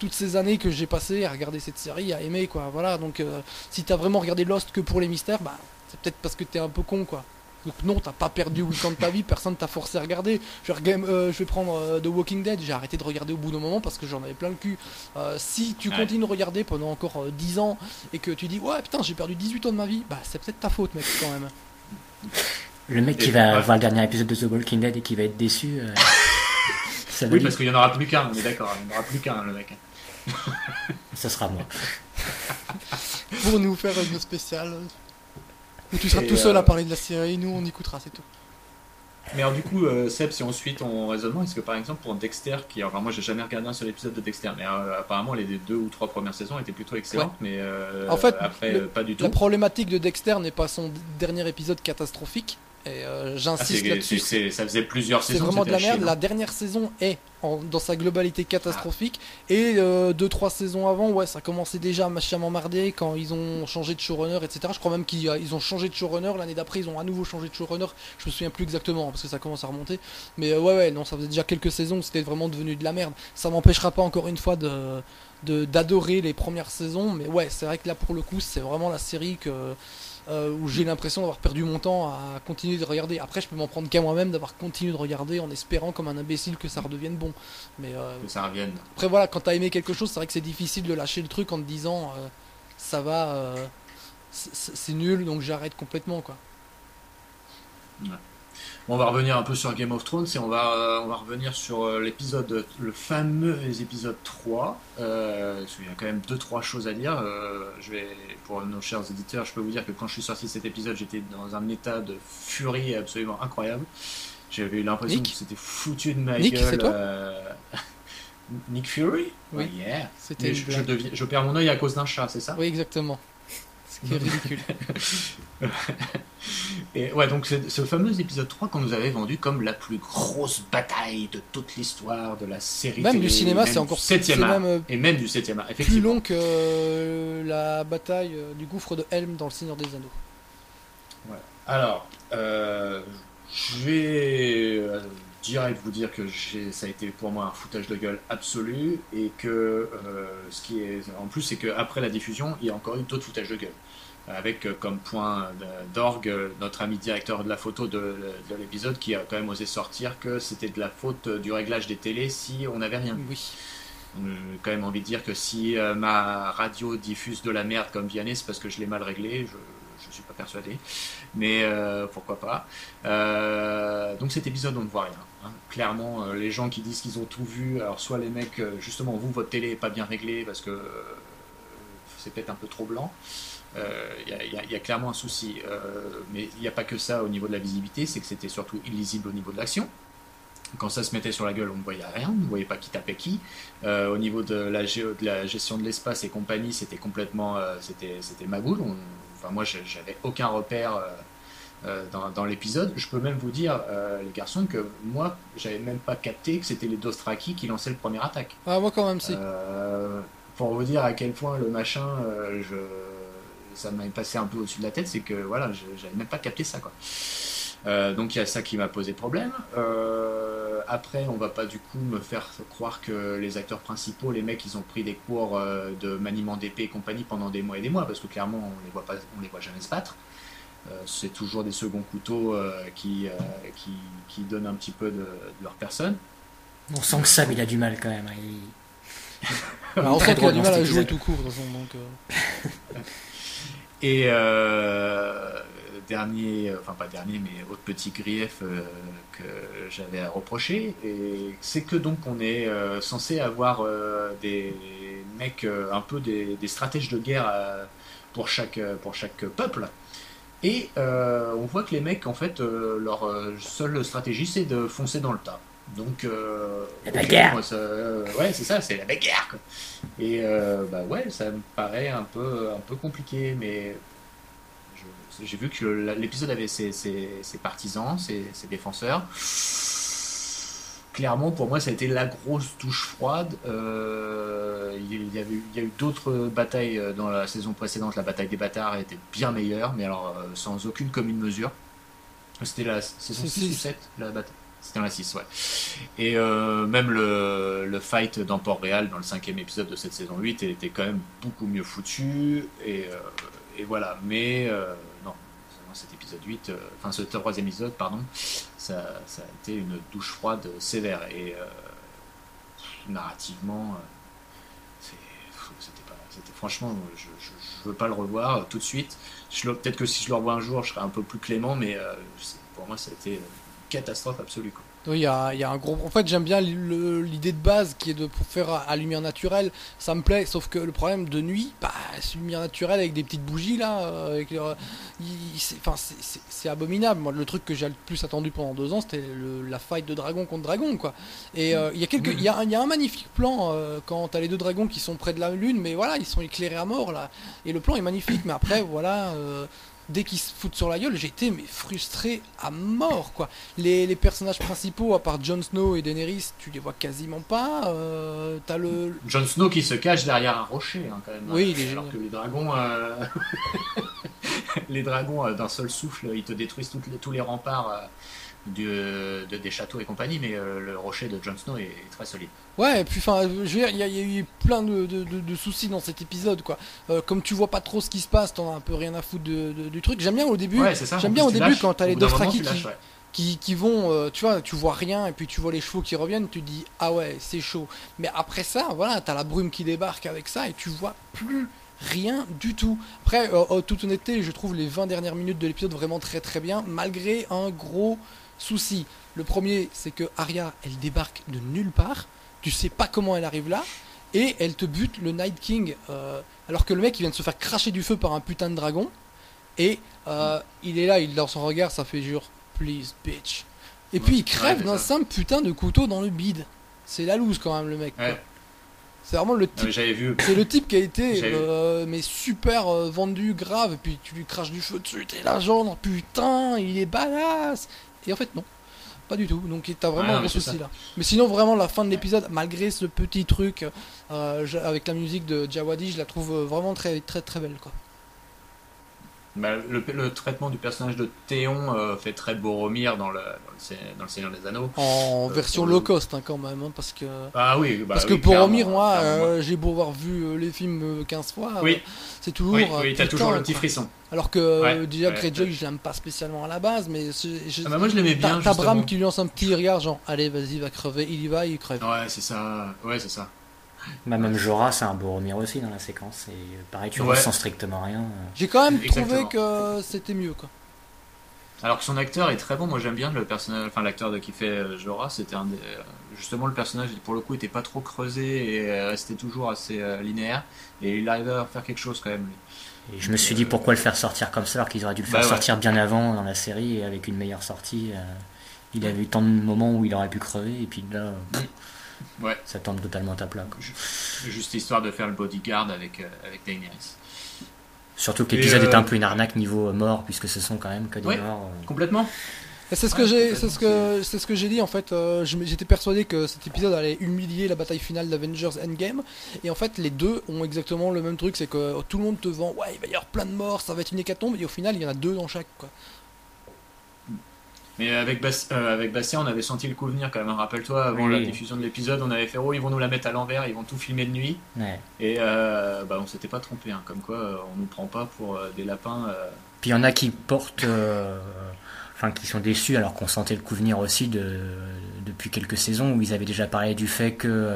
toutes ces années que j'ai passées à regarder cette série, à aimer quoi. Voilà, donc si t'as vraiment regardé Lost que pour les mystères, bah c'est peut-être parce que t'es un peu con quoi. Donc non, t'as pas perdu 8 ans de ta vie, personne t'a forcé à regarder. Je vais, euh, je vais prendre euh, The Walking Dead, j'ai arrêté de regarder au bout d'un moment parce que j'en avais plein le cul. Euh, si tu continues de regarder pendant encore 10 ans et que tu dis ouais putain j'ai perdu 18 ans de ma vie, bah c'est peut-être ta faute mec quand même. Le mec qui va voir le dernier épisode de The Walking Dead et qui va être déçu. [LAUGHS] ça oui, parce qu'il n'y en aura plus qu'un, on est d'accord, il n'y en aura plus qu'un le mec. ça sera moi. Pour nous faire une spéciale tu seras tout seul à euh, parler de la série, nous on écoutera, c'est tout. Mais alors du coup, euh, Seb, si ensuite on raisonnement, est-ce que par exemple pour Dexter, qui, enfin moi j'ai jamais regardé un seul épisode de Dexter, mais euh, apparemment les deux ou trois premières saisons étaient plutôt excellentes, mais euh, en fait, après pas du tout. La problématique de Dexter n'est pas son dernier épisode catastrophique, et euh, j'insiste ah, là-dessus. Ça faisait plusieurs saisons. C'est vraiment de la merde. la dernière saison est dans sa globalité catastrophique. Et 2-3 euh, saisons avant, ouais, ça commençait déjà à m'emmerder quand ils ont changé de showrunner, etc. Je crois même qu'ils ont changé de showrunner. L'année d'après, ils ont à nouveau changé de showrunner. Je me souviens plus exactement parce que ça commence à remonter. Mais euh, ouais, ouais, non, ça faisait déjà quelques saisons c'était vraiment devenu de la merde. Ça m'empêchera pas encore une fois de d'adorer les premières saisons. Mais ouais, c'est vrai que là, pour le coup, c'est vraiment la série que euh, où j'ai l'impression d'avoir perdu mon temps à continuer de regarder. Après, je peux m'en prendre qu'à moi-même d'avoir continué de regarder en espérant comme un imbécile que ça redevienne bon. Mais euh, que ça revienne. Après, voilà, quand t'as aimé quelque chose, c'est vrai que c'est difficile de lâcher le truc en te disant euh, ça va, c'est nul, donc j'arrête complètement quoi. Ouais on va revenir un peu sur Game of Thrones et on va, euh, on va revenir sur euh, l'épisode, le fameux épisode 3. Euh, il y a quand même 2-3 choses à dire. je vais, pour nos chers éditeurs, je peux vous dire que quand je suis sorti de cet épisode, j'étais dans un état de furie absolument incroyable. J'avais eu l'impression que c'était foutu de ma Nick, gueule. Toi [LAUGHS] Nick Fury? Oui. yeah. je, je, perds mon œil à cause d'un chat, c'est ça? Oui, exactement. Ce qui est ridicule. [LAUGHS] [LAUGHS] Et ouais, donc ce fameux épisode 3 qu'on nous avait vendu comme la plus grosse bataille de toute l'histoire de la série. Même du cinéma, c'est encore 7 même, euh, Et même du 7 art, effectivement. Plus long que euh, la bataille euh, du gouffre de Helm dans Le Seigneur des Anneaux. Ouais. Alors, je vais direct vous dire que ça a été pour moi un foutage de gueule absolu et que ce qui est en plus c'est qu'après la diffusion il y a encore eu d'autres foutages de gueule avec euh, comme point d'orgue euh, notre ami directeur de la photo de, l'épisode qui a quand même osé sortir que c'était de la faute du réglage des télés si on n'avait rien. Oui. J'ai quand même envie de dire que si euh, ma radio diffuse de la merde comme Vianney, c'est parce que je l'ai mal réglé, je ne suis pas persuadé, mais pourquoi pas. donc cet épisode, on ne voit rien. Hein. Clairement, les gens qui disent qu'ils ont tout vu, alors soit les mecs, justement, vous, votre télé n'est pas bien réglée parce que c'est peut-être un peu trop blanc, il euh, y, a clairement un souci. Euh, mais il n'y a pas que ça au niveau de la visibilité, c'est que c'était surtout illisible au niveau de l'action. Quand ça se mettait sur la gueule, on ne voyait rien, on ne voyait pas qui tapait qui. Euh, au niveau de la, de la gestion de l'espace et compagnie, c'était complètement, c'était, c'était magoule. enfin, moi, j'avais aucun repère dans, dans, l'épisode. Je peux même vous dire, les garçons, que moi, j'avais même pas capté que c'était les Dostraki qui lançaient le premier attaque. Ah, moi quand même, si. pour vous dire à quel point le machin, je ça m'avait passé un peu au-dessus de la tête, c'est que voilà, j'avais même pas capté ça quoi. Euh, donc il y a ça qui m'a posé problème. Euh, après, on va pas du coup me faire croire que les acteurs principaux, les mecs, ils ont pris des cours euh, de maniement d'épée et compagnie pendant des mois et des mois, parce que clairement, on les voit pas, on les voit jamais se battre. c'est toujours des seconds couteaux qui, qui, qui, donnent un petit peu de, leur personne. On sent que Sam il a du mal quand même. Hein. [LAUGHS] on sent qu'il a du mal à jouer tout court dans son donc. [LAUGHS] Et euh, dernier, enfin pas dernier, mais autre petit grief euh, que j'avais à reprocher, c'est que donc on est euh, censé avoir des mecs un peu des, stratèges de guerre pour chaque pour chaque peuple. Et on voit que les mecs, en fait, leur seule stratégie, c'est de foncer dans le tas. Donc, euh, la bagarre. Euh, ouais, c'est ça, c'est la bagarre. Quoi. Et euh, bah ouais, ça me paraît un peu, un peu compliqué, mais j'ai vu que l'épisode avait ses, partisans, ses, défenseurs. Clairement, pour moi, ça a été la grosse touche froide. il, y avait, il y a eu d'autres batailles dans la saison précédente. La bataille des bâtards était bien meilleure, mais alors sans aucune commune mesure. C'était la saison 6 ou 7, la bataille c'était dans la 6, ouais. Et euh, même le, le fight dans Port-Réal, dans le cinquième épisode de cette saison 8, était quand même beaucoup mieux foutu. Et, euh, et voilà. Mais euh, non, cet épisode 8, enfin ce troisième épisode, pardon, ça, ça, a été une douche froide sévère. Et narrativement, c'était pas. Franchement, je, je, veux pas le revoir tout de suite. Peut-être que si je le revois un jour, je serai un peu plus clément, mais pour moi, ça a été catastrophe absolue. Oui, il y a, un gros. En fait, j'aime bien l'idée de base qui est de faire à lumière naturelle. Ça me plaît, sauf que le problème de nuit, bah, c'est lumière naturelle avec des petites bougies là. Euh, avec, enfin, c'est abominable. Moi, le truc que j'ai le plus attendu pendant deux ans, c'était la fight de dragon contre dragon, quoi. Et euh, il y a quelques, il y, a un magnifique plan euh, quand t'as les deux dragons qui sont près de la lune, mais voilà, ils sont éclairés à mort là. Et le plan est magnifique, mais après, voilà dès qu'ils se foutent sur la gueule, j'étais mais frustré à mort quoi. Les, les, personnages principaux, à part Jon Snow et Daenerys, tu les vois quasiment pas. Euh, le Jon Snow qui se cache derrière un rocher hein, quand même. Oui, alors que les dragons, euh, [LAUGHS] les dragons euh, d'un seul souffle, ils te détruisent tous les remparts de, des châteaux et compagnie, mais le rocher de Jon Snow est très solide. Ouais, et puis enfin, je veux dire, il y, a eu plein de, de, soucis dans cet épisode, quoi. Euh, comme tu vois pas trop ce qui se passe, t'en as un peu rien à foutre du truc. J'aime bien au début. J'aime bien au début quand t'as les deux qui, qui, qui, vont, euh, tu vois, tu vois rien et puis tu vois les chevaux qui reviennent, tu dis ah ouais, c'est chaud. Mais après ça, voilà, t'as la brume qui débarque avec ça et tu vois plus rien du tout. Après, euh, toute honnêteté, je trouve les 20 dernières minutes de l'épisode vraiment très très bien, malgré un gros souci. Le premier, c'est que Arya, elle débarque de nulle part tu sais pas comment elle arrive là, et elle te bute le Night King, euh, alors que le mec il vient de se faire cracher du feu par un putain de dragon, et euh, il est là, il dans son regard, ça fait jure, please bitch. Et puis il crève d'un simple putain de couteau dans le bide. C'est la loose quand même le mec. C'est vraiment le type. C'est le type qui a été euh, mais super vendu grave. Et puis tu lui craches du feu dessus. T'es là genre putain, il est badass. Et en fait non. Pas du tout, donc t'as vraiment un gros souci là. Mais sinon, vraiment, la fin de l'épisode, malgré ce petit truc euh, avec la musique de Jawadi, je la trouve euh, vraiment très très très belle quoi. Bah, le, traitement du personnage de Théon euh, fait très Boromir dans le, dans le, Seigneur des Anneaux. En euh, version low cost hein, quand même, hein, parce que. Ah oui, bah parce que Boromir, moi, euh, j'ai beau avoir vu les films 15 fois, oui. c'est toujours. Oui, oui t'as toujours le petit frisson. Alors que déjà Greyjoy, je l'aime pas spécialement à la base, mais. Ah bah moi je l'aimais bien. T'as Bram qui lui lance un petit regard, genre, allez, vas-y, va crever, il y va, il crève. Ouais, c'est ça, ouais, c'est ça. Bah, même Jorah, c'est un Boromir aussi dans la séquence. Et euh, pareil, tu ressens strictement rien. Euh. J'ai quand même trouvé que c'était mieux. Quoi. Alors que son acteur est très bon. Moi, j'aime bien le personnage, enfin l'acteur qui fait euh, Jorah. C'était un justement le personnage pour le coup était pas trop creusé et restait toujours assez linéaire. Et il arrivait à faire quelque chose quand même. Et je me suis dit pourquoi le faire sortir comme ça alors qu'ils auraient dû le faire bah sortir bien avant dans la série et avec une meilleure sortie. il avait eu tant de moments où il aurait pu crever et puis là. Ouais. Ça tombe totalement à plat. Juste histoire de faire le bodyguard avec, euh, avec Daenerys. Surtout que l'épisode est un euh, peu une arnaque niveau mort, puisque ce sont quand même que des morts. Euh. Complètement. C'est ce que j'ai, c'est ce que, c'est ce que j'ai dit en fait. j'étais persuadé que cet épisode allait humilier la bataille finale d'Avengers Endgame, et en fait les deux ont exactement le même truc, c'est que tout le monde te vend, ouais, il va y avoir plein de morts, ça va être une hécatombe, et au final il y en a deux dans chaque. Quoi. Mais avec, euh, avec Bastien, on avait senti le coup venir quand même. Hein. Rappelle-toi, avant la diffusion de l'épisode, on avait fait Oh, ils vont nous la mettre à l'envers, ils vont tout filmer de nuit. Et euh, bah, on s'était pas trompé, hein. comme quoi euh, on nous prend pas pour des lapins. Puis il y en a qui portent. Enfin, qui sont déçus alors qu'on sentait le coup venir aussi de, depuis quelques saisons où ils avaient déjà parlé du fait que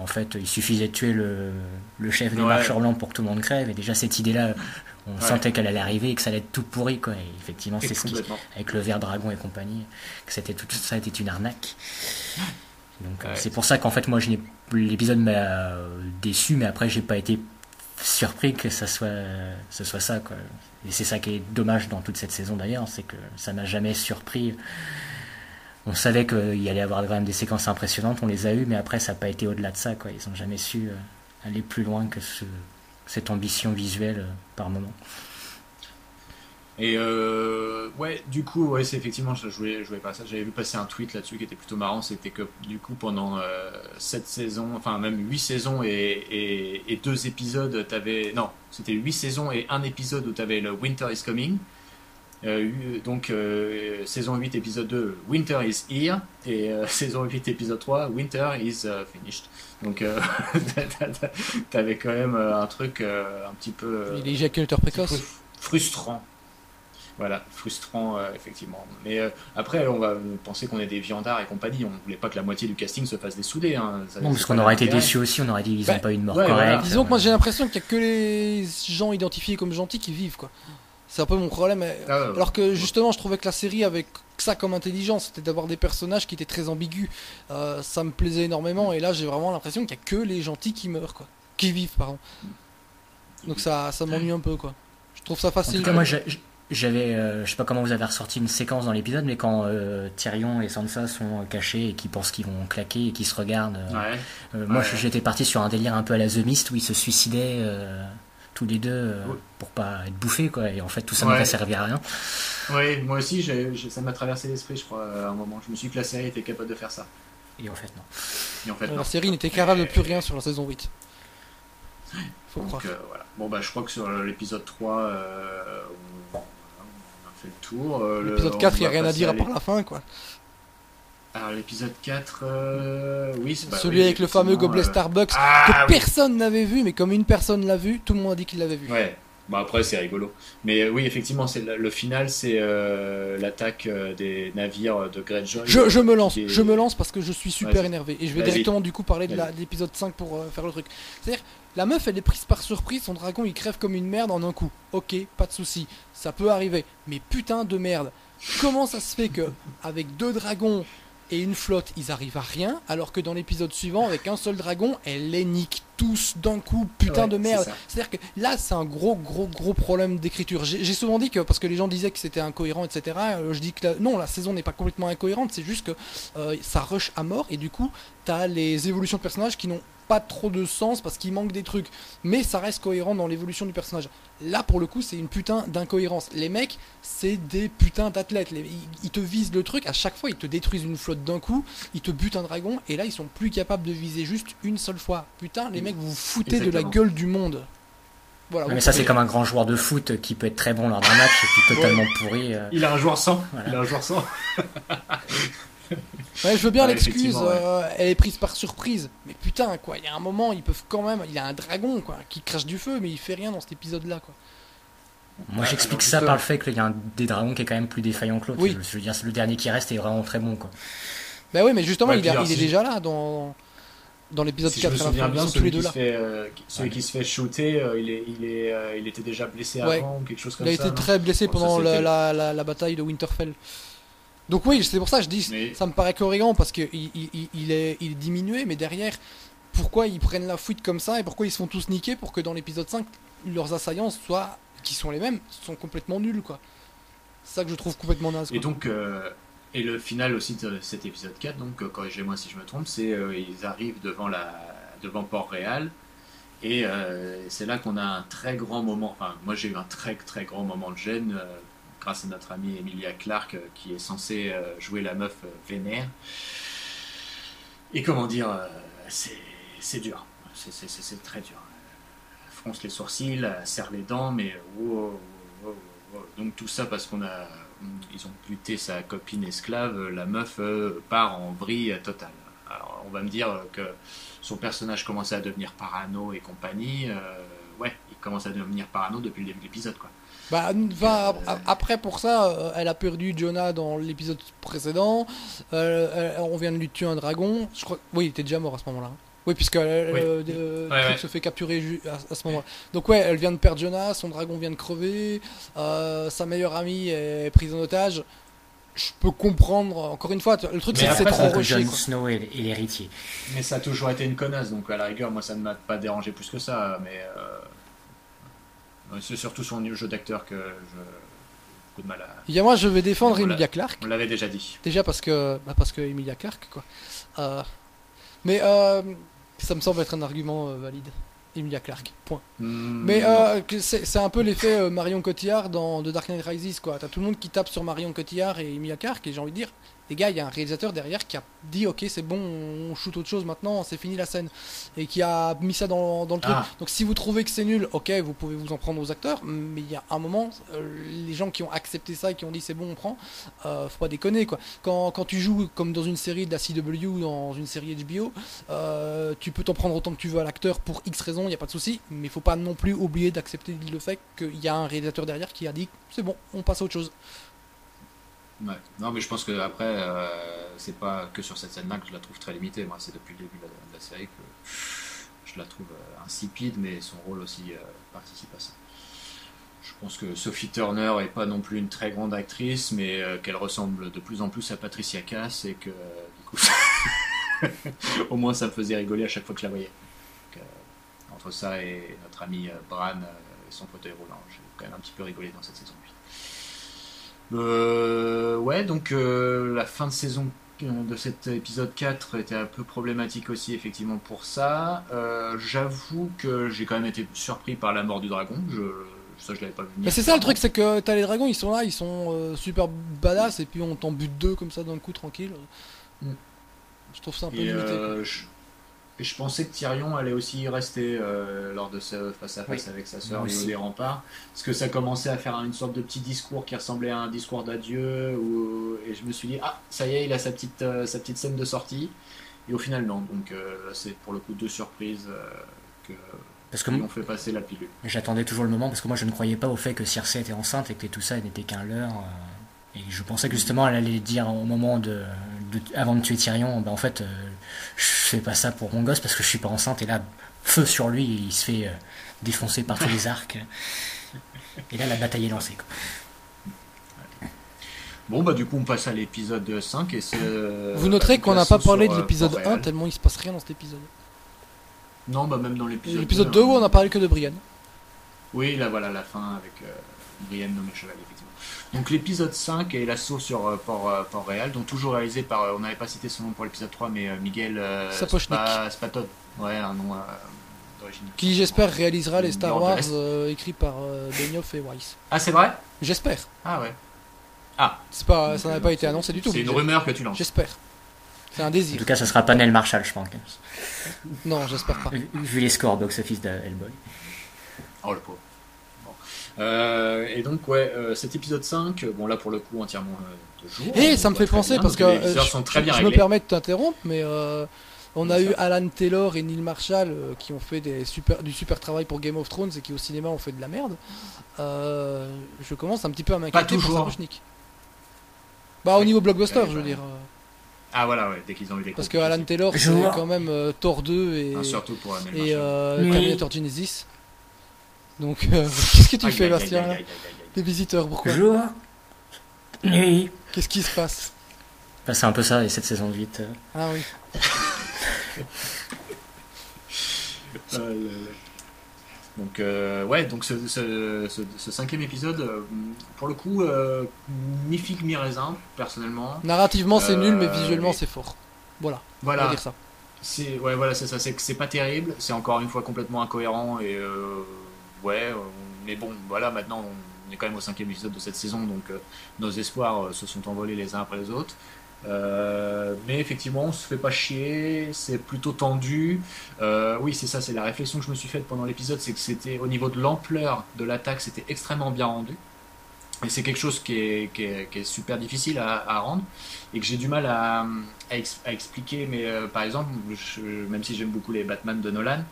en fait il suffisait de tuer le, le chef des marcheurs blancs pour que tout le monde crève et déjà cette idée là on sentait qu'elle allait arriver et que ça allait être tout pourri quoi. Et effectivement, c'est ce qui, avec le ver dragon et compagnie, que c'était tout ça était une arnaque. Donc c'est pour ça qu'en fait moi je l'épisode m'a euh, déçu, mais après j'ai pas été surpris que ça soit ce soit ça quoi. Et c'est ça qui est dommage dans toute cette saison d'ailleurs, c'est que ça m'a jamais surpris. On savait qu'il y allait avoir quand même des séquences impressionnantes, on les a eues, mais après ça n'a pas été au-delà de ça quoi. Ils ont jamais su euh, aller plus loin que ce cette ambition visuelle euh, par moment. Et euh, ouais, du coup, ouais, c'est effectivement, je jouais, je pas ça. J'avais vu passer un tweet là-dessus qui était plutôt marrant. C'était que du coup, pendant euh, 7 saisons, enfin même 8 saisons et, et, 2 épisodes, t'avais. Non, c'était 8 saisons et un épisode où t'avais le Winter is Coming. Euh, donc euh, saison 8 épisode 2 Winter is here et euh, [LAUGHS] saison 8 épisode 3 Winter is finished. Donc [LAUGHS] t'avais quand même un truc un petit peu il est éjaculateur précoce. frustrant. Voilà frustrant effectivement. Mais après on va penser qu'on est des viandards et compagnie. On voulait pas que la moitié du casting se fasse dessouder hein. non parce qu'on aurait été déçus aussi on aurait dit ils n'ont pas eu de mort correcte. Disons que moi j'ai l'impression qu'il y a que les gens identifiés comme gentils qui vivent quoi c'est un peu mon problème. Ah alors que justement, je trouvais que la série avait que ça comme intelligence, c'était d'avoir des personnages qui étaient très ambigus. ça me plaisait énormément, et là j'ai vraiment l'impression qu'il n'y a que les gentils qui meurent, quoi. Qui vivent, pardon. Donc ça, ça m'ennuie un peu, quoi. Je trouve ça facile. En tout cas, moi, j'avais, euh, je sais pas comment vous avez ressorti une séquence dans l'épisode, mais quand euh, Tyrion et Sansa sont cachés et qui pensent qu'ils vont claquer et qu'ils se regardent, euh, moi j'étais parti sur un délire un peu à la The Mist où ils se suicidaient tous les deux pour pas être bouffés quoi. Et en fait tout ça ne va servir à rien. Oui, moi aussi ça m'a traversé l'esprit, je crois, à un moment. Je me suis dit que la série était capable de faire ça. Et en fait non. Et en fait, La série n'était capable de plus rien sur la saison 8. Faut croire. voilà. Bon bah je crois que sur l'épisode 3 fait le tour. Euh, l'épisode 4, il n'y a rien à dire à part la fin, quoi. Alors l'épisode 4, euh, oui, c'est celui avec le fameux gobelet euh, Starbucks ah, que personne n'avait vu, mais comme une personne l'a vu, tout le monde a dit qu'il l'avait vu. Ouais. Bon après c'est rigolo. Mais oui effectivement c'est le, final c'est l'attaque des navires de Greyjoy. Je, je me lance, je me lance parce que je suis super énervé et je vais directement du coup parler de l'épisode 5 pour faire le truc. C'est-à-dire la meuf, elle est prise par surprise, son dragon il crève comme une merde en un coup. Ok, pas de souci, ça peut arriver. Mais putain de merde, comment ça se fait que avec deux dragons et une flotte, ils arrivent à rien, alors que dans l'épisode suivant, avec un seul dragon, elle les nique tous d'un coup, putain de merde. C'est-à-dire que là, c'est un gros, gros, gros problème d'écriture. J'ai souvent dit que, parce que les gens disaient que c'était incohérent, etc., euh, je dis que non, la saison n'est pas complètement incohérente, c'est juste que euh, ça rush à mort, et du coup, t'as les évolutions de personnages qui n'ont pas trop de sens parce qu'il manque des trucs. Mais ça reste cohérent dans l'évolution du personnage. Là, pour le coup, c'est une putain d'incohérence. Les mecs, c'est des putains d'athlètes. Ils te visent le truc, à chaque fois, ils te détruisent une flotte d'un coup, ils te butent un dragon, et là, ils sont plus capables de viser juste une seule fois. Putain, les mecs, vous foutez de la gueule du monde. Voilà, mais ça, c'est comme un grand joueur de foot qui peut être très bon lors d'un match et puis totalement pourri. Euh. Il a un joueur sans. Il a un joueur sans. [LAUGHS] Ouais, je veux bien l'excuse, euh, elle est prise par surprise. Mais putain, quoi, il y a un moment, ils peuvent quand même. Il y a un dragon, quoi, qui crache du feu, mais il fait rien dans cet épisode-là, quoi. Moi, j'explique ça par le fait qu'il y a un des dragons qui est quand même plus défaillant que l'autre. Oui. Je veux dire, le dernier qui reste est vraiment très bon, quoi. Bah oui, mais justement, il, est déjà là dans dans l'épisode 4 je me souviens bien, celui, qui se fait, euh, celui qui se fait shooter, euh, il, est, il, est, il était déjà blessé avant ou quelque chose comme ça. Il a été très blessé pendant la, la, la, bataille de Winterfell. Donc oui, c'est pour ça que je dis, ça me paraît cohérent parce qu'il il, il, est, il est diminué, mais derrière, pourquoi ils prennent la fuite comme ça et pourquoi ils se font tous niquer pour que dans l'épisode 5, leurs assaillants soient, qui sont les mêmes, sont complètement nuls, quoi. C'est ça que je trouve complètement naze. Et donc, euh, et le final aussi de cet épisode 4, donc euh, corrigez-moi si je me trompe, c'est euh, ils arrivent devant, la, devant Port-Réal. Et c'est là qu'on a un très grand moment, enfin moi j'ai eu un très très grand moment de gêne grâce à notre amie Emilia Clarke, euh, qui est censée euh, jouer la meuf euh, vénère. Et comment dire, c'est dur, c'est très dur. Elle fronce les sourcils, elle serre les dents, mais donc tout ça parce qu'on a, ils ont buté sa copine esclave, la meuf part en vrille totale. Alors on va me dire que son personnage commençait à devenir parano et compagnie. Ouais, il commence à devenir parano depuis le début de l'épisode, quoi. Bah, va, après, pour ça, euh, elle a perdu Jonah dans l'épisode précédent. Euh, on vient de lui tuer un dragon. Je crois, oui, il était déjà mort à ce moment-là. Oui, puisque euh, se fait capturer à, ce moment-là. Donc ouais, elle vient de perdre Jonah, son dragon vient de crever, sa meilleure amie est prise en otage. Je peux comprendre, encore une fois, le truc c'est que c'est trop rushé. Snow est, l'héritier. Mais ça a toujours été une connasse, donc à la rigueur, moi ça ne m'a pas dérangé plus que ça. Mais c'est surtout son jeu d'acteur que je beaucoup de mal à. Il y a moi, je vais défendre Emilia Clarke. On l'avait déjà dit. Déjà parce que, bah parce que Emilia Clarke, quoi. Euh, mais euh, ça me semble être un argument euh, valide. Emilia Clarke, point. Hmm, mais c'est un peu l'effet Marion Cotillard dans The Dark Knight Rises, quoi. T'as tout le monde qui tape sur Marion Cotillard et Emilia Clarke, et j'ai envie de dire, les gars, il y a un réalisateur derrière qui a dit ok c'est bon, on shoot autre chose maintenant, c'est fini la scène, et qui a mis ça dans, dans le truc. Ah. Donc si vous trouvez que c'est nul, ok, vous pouvez vous en prendre aux acteurs, mais il y a un moment, euh, les gens qui ont accepté ça et qui ont dit c'est bon, on prend, euh, faut pas déconner quoi. Quand, quand, tu joues comme dans une série de la CW ou dans une série HBO, euh, tu peux t'en prendre autant que tu veux à l'acteur pour X raisons, il n'y a pas de souci, mais il faut pas non plus oublier d'accepter le fait qu'il y a un réalisateur derrière qui a dit c'est bon, on passe à autre chose. Non, mais je pense que après, euh, c'est pas que sur cette scène-là que je la trouve très limitée. Moi, c'est depuis le début de la, série que je la trouve euh, insipide, mais son rôle aussi euh, participe à ça. je pense que Sophie Turner est pas non plus une très grande actrice, mais qu'elle ressemble de plus en plus à Patricia Cass et que du coup, [LAUGHS] au moins ça me faisait rigoler à chaque fois que je la voyais. entre ça et notre ami Bran et son fauteuil roulant, j'ai quand même un petit peu rigolé dans cette saison 8. ouais, donc la fin de saison de cet épisode 4 était un peu problématique aussi effectivement pour ça. Euh, j'avoue que j'ai quand même été surpris par la mort du dragon. Je, ça je l'avais pas vu. Mais c'est ça le truc, c'est que t'as les dragons, ils sont là, ils sont euh, super badass et puis on t'en bute deux comme ça d'un coup tranquille. Mm. Je trouve ça un peu limité. Euh, et je pensais que Tyrion allait aussi rester euh, lors de ce face-à-face avec sa sœur au des remparts. Parce que ça commençait à faire une sorte de petit discours qui ressemblait à un discours d'adieu. Et je me suis dit, ah, ça y est, il a sa petite, euh, sa petite scène de sortie. Et au final, non. Donc euh, c'est pour le coup deux surprises que. Parce que fait passer la pilule. J'attendais toujours le moment parce que moi je ne croyais pas au fait que Circe était enceinte et que tout ça n'était qu'un leurre. Et je pensais que justement elle allait dire au moment de, avant de tuer Tyrion, ben en fait, euh, je fais pas ça pour mon gosse parce que je suis pas enceinte. Et là, feu sur lui, et il se fait euh, défoncer par tous les [LAUGHS] arcs. Et là, la bataille est lancée. Bon, bah du coup, on passe à l'épisode 5. Et euh, Vous noterez qu'on n'a pas parlé de l'épisode 1 tellement il se passe rien dans cet épisode. Non, bah même dans l'épisode L'épisode 2, où on a parlé que de Brienne. Oui, là voilà la fin avec Brienne nommée chevalier. Donc l'épisode 5 est l'assaut sur euh, Port, euh, Port-Réal, donc toujours réalisé par, euh, on n'avait pas cité son nom pour l'épisode 3, mais Miguel Spatod. Ouais, un nom d'origine. Qui j'espère réalisera les Star Wars écrits par Benioff et Weiss. Ah c'est vrai? J'espère. Ah ouais. Ah. C'est pas, ça n'avait pas été annoncé du tout. C'est une rumeur que tu lances. J'espère. C'est un désir. En tout cas, ce sera pas Nel Marshall, je pense. Non, j'espère pas. Vu les scores box-office de Hellboy. Oh le pauvre. Euh, et donc, ouais, euh, cet épisode 5, bon là pour le coup entièrement euh, de jour. Et ça me fait penser parce que je, me permets de t'interrompre, mais on a eu Alan Taylor et Neil Marshall qui ont fait des super, du super travail pour Game of Thrones et qui au cinéma ont fait de la merde. je commence un petit peu à m'inquiéter pour Sarushnik. Bah au niveau blockbuster, je veux dire. Ah voilà, ouais, dès qu'ils ont eu les Parce que Alan Taylor, c'est quand même Thor 2 et, ah, surtout pour et Terminator Genesis. Donc, euh, qu'est-ce que tu fais, Bastien Les visiteurs, pourquoi Bonjour. Nuit. Qu'est-ce qui se passe bah, C'est un peu ça, et cette saison de 8. Euh. Ah oui. [LAUGHS] Euh, donc ouais, donc ce, ce, cinquième épisode, pour le coup, mi figue mi raisin, personnellement. Narrativement c'est nul, mais visuellement c'est fort. Voilà. Voilà. On va dire ça. C'est ouais, voilà, c'est ça. C'est c'est pas terrible. C'est encore une fois complètement incohérent et ouais, mais bon, voilà, maintenant on est quand même au cinquième épisode de cette saison, donc euh, nos espoirs euh, se sont envolés les uns après les autres. Euh, mais effectivement, on se fait pas chier, c'est plutôt tendu. oui, c'est ça, c'est la réflexion que je me suis faite pendant l'épisode, c'est que c'était au niveau de l'ampleur de l'attaque, c'était extrêmement bien rendu. Et c'est quelque chose qui est, super difficile à, rendre et que j'ai du mal à, expliquer. Mais par exemple, même si j'aime beaucoup les Batman de Nolan,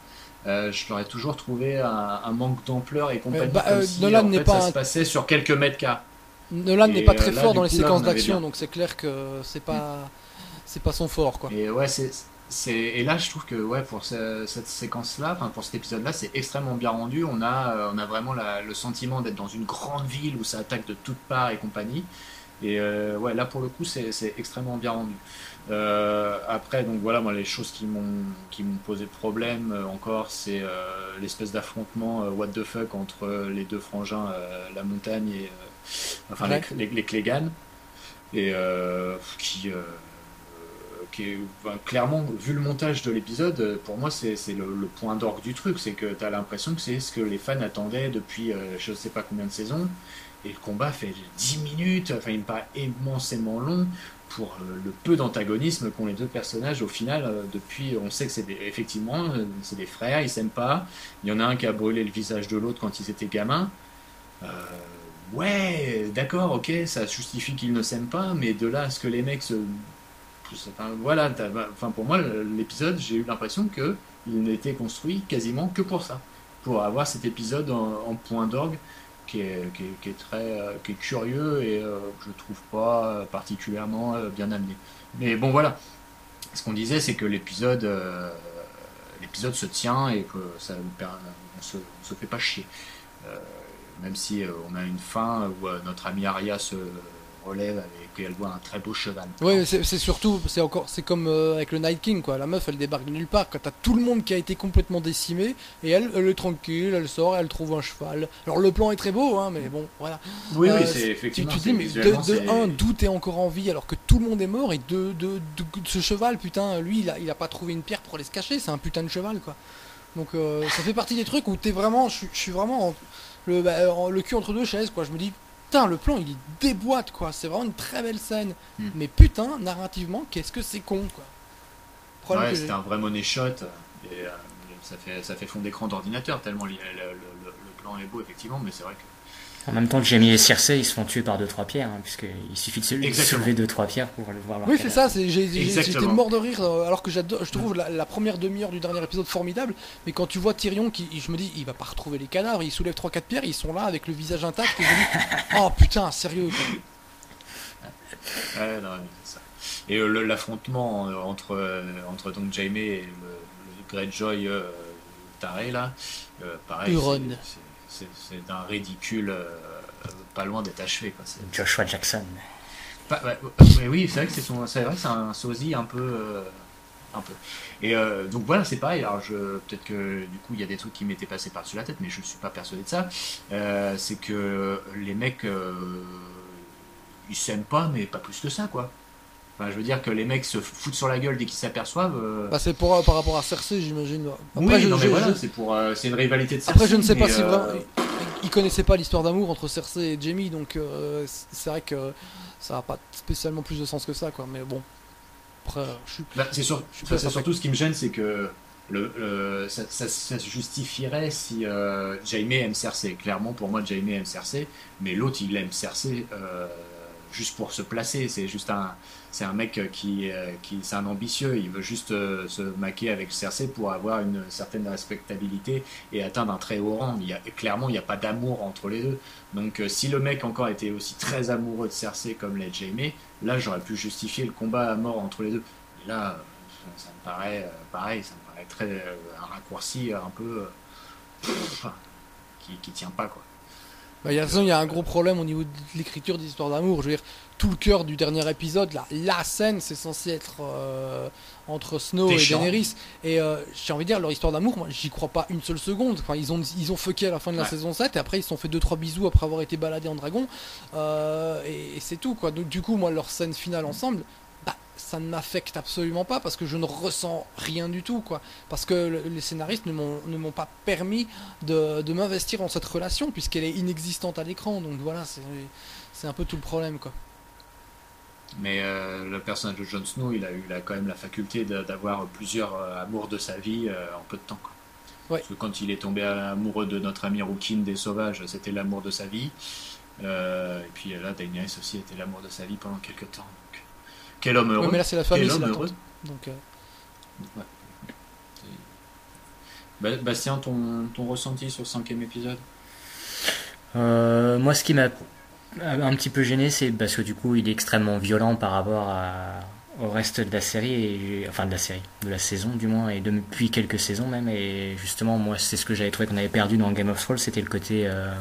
euh, je l'aurais toujours trouvé un, manque d'ampleur et compagnie. Bah, euh, Nolan n'est pas. Ça se passait sur quelques mètres cas. Nolan n'est pas très euh, fort dans les séquences d'action, donc c'est clair que c'est pas c'est pas son fort quoi. Et ouais, c'est et là je trouve que ouais pour cette séquence là, pour cet épisode là, c'est extrêmement bien rendu. On a on a vraiment le sentiment d'être dans une grande ville où ça attaque de toutes parts et compagnie. Et ouais là pour le coup c'est extrêmement bien rendu. Euh, après, donc voilà, moi les choses qui m'ont qui m'ont posé problème euh, encore, c'est euh, l'espèce d'affrontement what the fuck entre les deux frangins, la montagne et enfin les, les, Clégan, et qui qui est, clairement, vu le montage de l'épisode, pour moi, c'est le, le, point d'orgue du truc. C'est que tu as l'impression que c'est ce que les fans attendaient depuis je ne sais pas combien de saisons. Et le combat fait 10 minutes, enfin, il me paraît immensément long pour euh, le peu d'antagonisme qu'ont les deux personnages au final euh, depuis on sait que c'est effectivement euh, c'est des frères ils s'aiment pas. Il y en a un qui a brûlé le visage de l'autre quand ils étaient gamins. Ouais d'accord ok ça justifie qu'ils ne s'aiment pas mais de là à ce que les mecs se voilà enfin pour moi l'épisode j'ai eu l'impression que il n'était construit quasiment que pour ça pour avoir cet épisode en point d'orgue qui est, très euh, curieux et euh, que je trouve pas particulièrement euh, bien amené. Mais bon voilà, ce qu'on disait c'est que l'épisode l'épisode se tient et que ça on se, se fait pas chier. même si on a une fin où notre ami Arya se relève et qu'elle voit un très beau cheval. Oui, c'est surtout, c'est encore, c'est comme euh, avec le Night King, quoi. La meuf, elle débarque de nulle part. Quand t'as tout le monde qui a été complètement décimé, et elle, elle est tranquille, elle sort, elle trouve un cheval. Alors le plan est très beau, hein, mais bon, voilà. Oui, oui, euh, c'est effectivement. Tu, te dis, mais de, un, d'où t'es encore en vie alors que tout le monde est mort, et de, de, ce cheval, putain, lui, il a, il a pas trouvé une pierre pour aller se cacher, c'est un putain de cheval, quoi. Donc euh, ça fait partie des trucs où t'es vraiment, je suis vraiment le, bah, le cul entre deux chaises, quoi. Je me dis, putain, le plan il déboîte quoi. C'est vraiment une très belle scène. Hmm. Mais putain, narrativement, qu'est-ce que c'est con quoi. ouais, c'était un vrai money shot. Et euh, ça, fait, ça fait fond d'écran d'ordinateur tellement le, plan est beau effectivement. Mais c'est vrai que en même temps, Jamie et Circe, ils se font tuer par 2-3 pierres, hein, puisqu'il suffit de se soulever 2-3 pierres pour le voir. Oui, c'est ça, j'étais mort de rire, euh, alors que je trouve la, première demi-heure du dernier épisode formidable, mais quand tu vois Tyrion, qui, je me dis, il va pas retrouver les cadavres, il soulève 3-4 pierres, ils sont là avec le visage intact, et je me dis, [LAUGHS] oh putain, sérieux Ouais, non, c'est ça. Et euh, l'affrontement euh, entre, entre donc Jaime et le, Greyjoy taré, là, pareil c'est d'un ridicule euh, pas loin d'être achevé. Quoi. Joshua Jackson. oui, c'est vrai que c'est son, c'est vrai, c'est un sosie un peu, euh, un peu. Et euh, donc voilà, c'est pareil. Alors je, peut-être que du coup il y a des trucs qui m'étaient passés par-dessus la tête, mais je ne suis pas persuadé de ça. c'est que les mecs, ils s'aiment pas, mais pas plus que ça, quoi je veux dire que les mecs se foutent sur la gueule dès qu'ils s'aperçoivent. Euh. Bah, c'est pour, par rapport à Cersei, j'imagine. oui, non, mais voilà, c'est pour, euh, c'est une rivalité de Cersei. Après, je ne sais pas si vraiment. Euh, ils connaissaient pas l'histoire d'amour entre Cersei et Jamie, donc c'est vrai que ça n'a pas spécialement plus de sens que ça, quoi. Mais bon. Après, je suis. Bah, c'est surtout ce qui me gêne, c'est que le, ça, se justifierait si euh, Jaime aime Cersei. Clairement, pour moi, Jaime aime Cersei, mais l'autre, il aime Cersei juste pour se placer. C'est juste un, c'est un mec qui, euh, qui c'est un ambitieux. Il veut juste euh, se maquer avec Cersei pour avoir une certaine respectabilité et atteindre un très haut rang. Il y a, clairement, il n'y a pas d'amour entre les deux. Donc, euh, si le mec encore était aussi très amoureux de Cersei comme l'est Jaime, là, j'aurais pu justifier le combat à mort entre les deux. Et là, ça, me paraît pareil. Ça me paraît très un raccourci un peu qui, qui tient pas quoi. Bah, il y a un gros problème au niveau de l'écriture d'histoire d'amour. Je veux dire, tout le cœur du dernier épisode, là, la scène, c'est censé être euh, entre Snow et Daenerys. Et euh, j'ai envie de dire, leur histoire d'amour, moi, j'y crois pas une seule seconde. Enfin, ils ont, ils ont fucké à la fin de la saison 7, et après, ils se sont fait 2-3 bisous après avoir été baladés en dragon. Euh, et, et c'est tout, quoi. Donc, du coup, moi, leur scène finale ensemble, ça ne m'affecte absolument pas parce que je ne ressens rien du tout, quoi. Parce que les scénaristes ne m'ont pas permis de, de m'investir dans cette relation puisqu'elle est inexistante à l'écran. Donc voilà, c'est un peu tout le problème, quoi. Mais euh, le personnage de Jon Snow, il a eu quand même la faculté d'avoir plusieurs euh, amours de sa vie euh, en peu de temps. Quoi. Parce que quand il est tombé amoureux de notre ami Rookin des Sauvages, c'était l'amour de sa vie. et puis là, Daenerys aussi était l'amour de sa vie pendant quelques temps. Quel homme heureux. mais là, c'est la famille, c'est la heureux. Donc, euh... Bastien, ton, ton, ressenti sur le cinquième épisode? Euh, Moi, ce qui m'a un petit peu gêné, c'est parce que du coup, il est extrêmement violent par rapport au reste de la série, enfin de la série, de la saison du moins, et depuis quelques saisons même. Et justement, moi, c'est ce que j'avais trouvé qu'on avait perdu dans Game of Thrones, c'était le côté euh,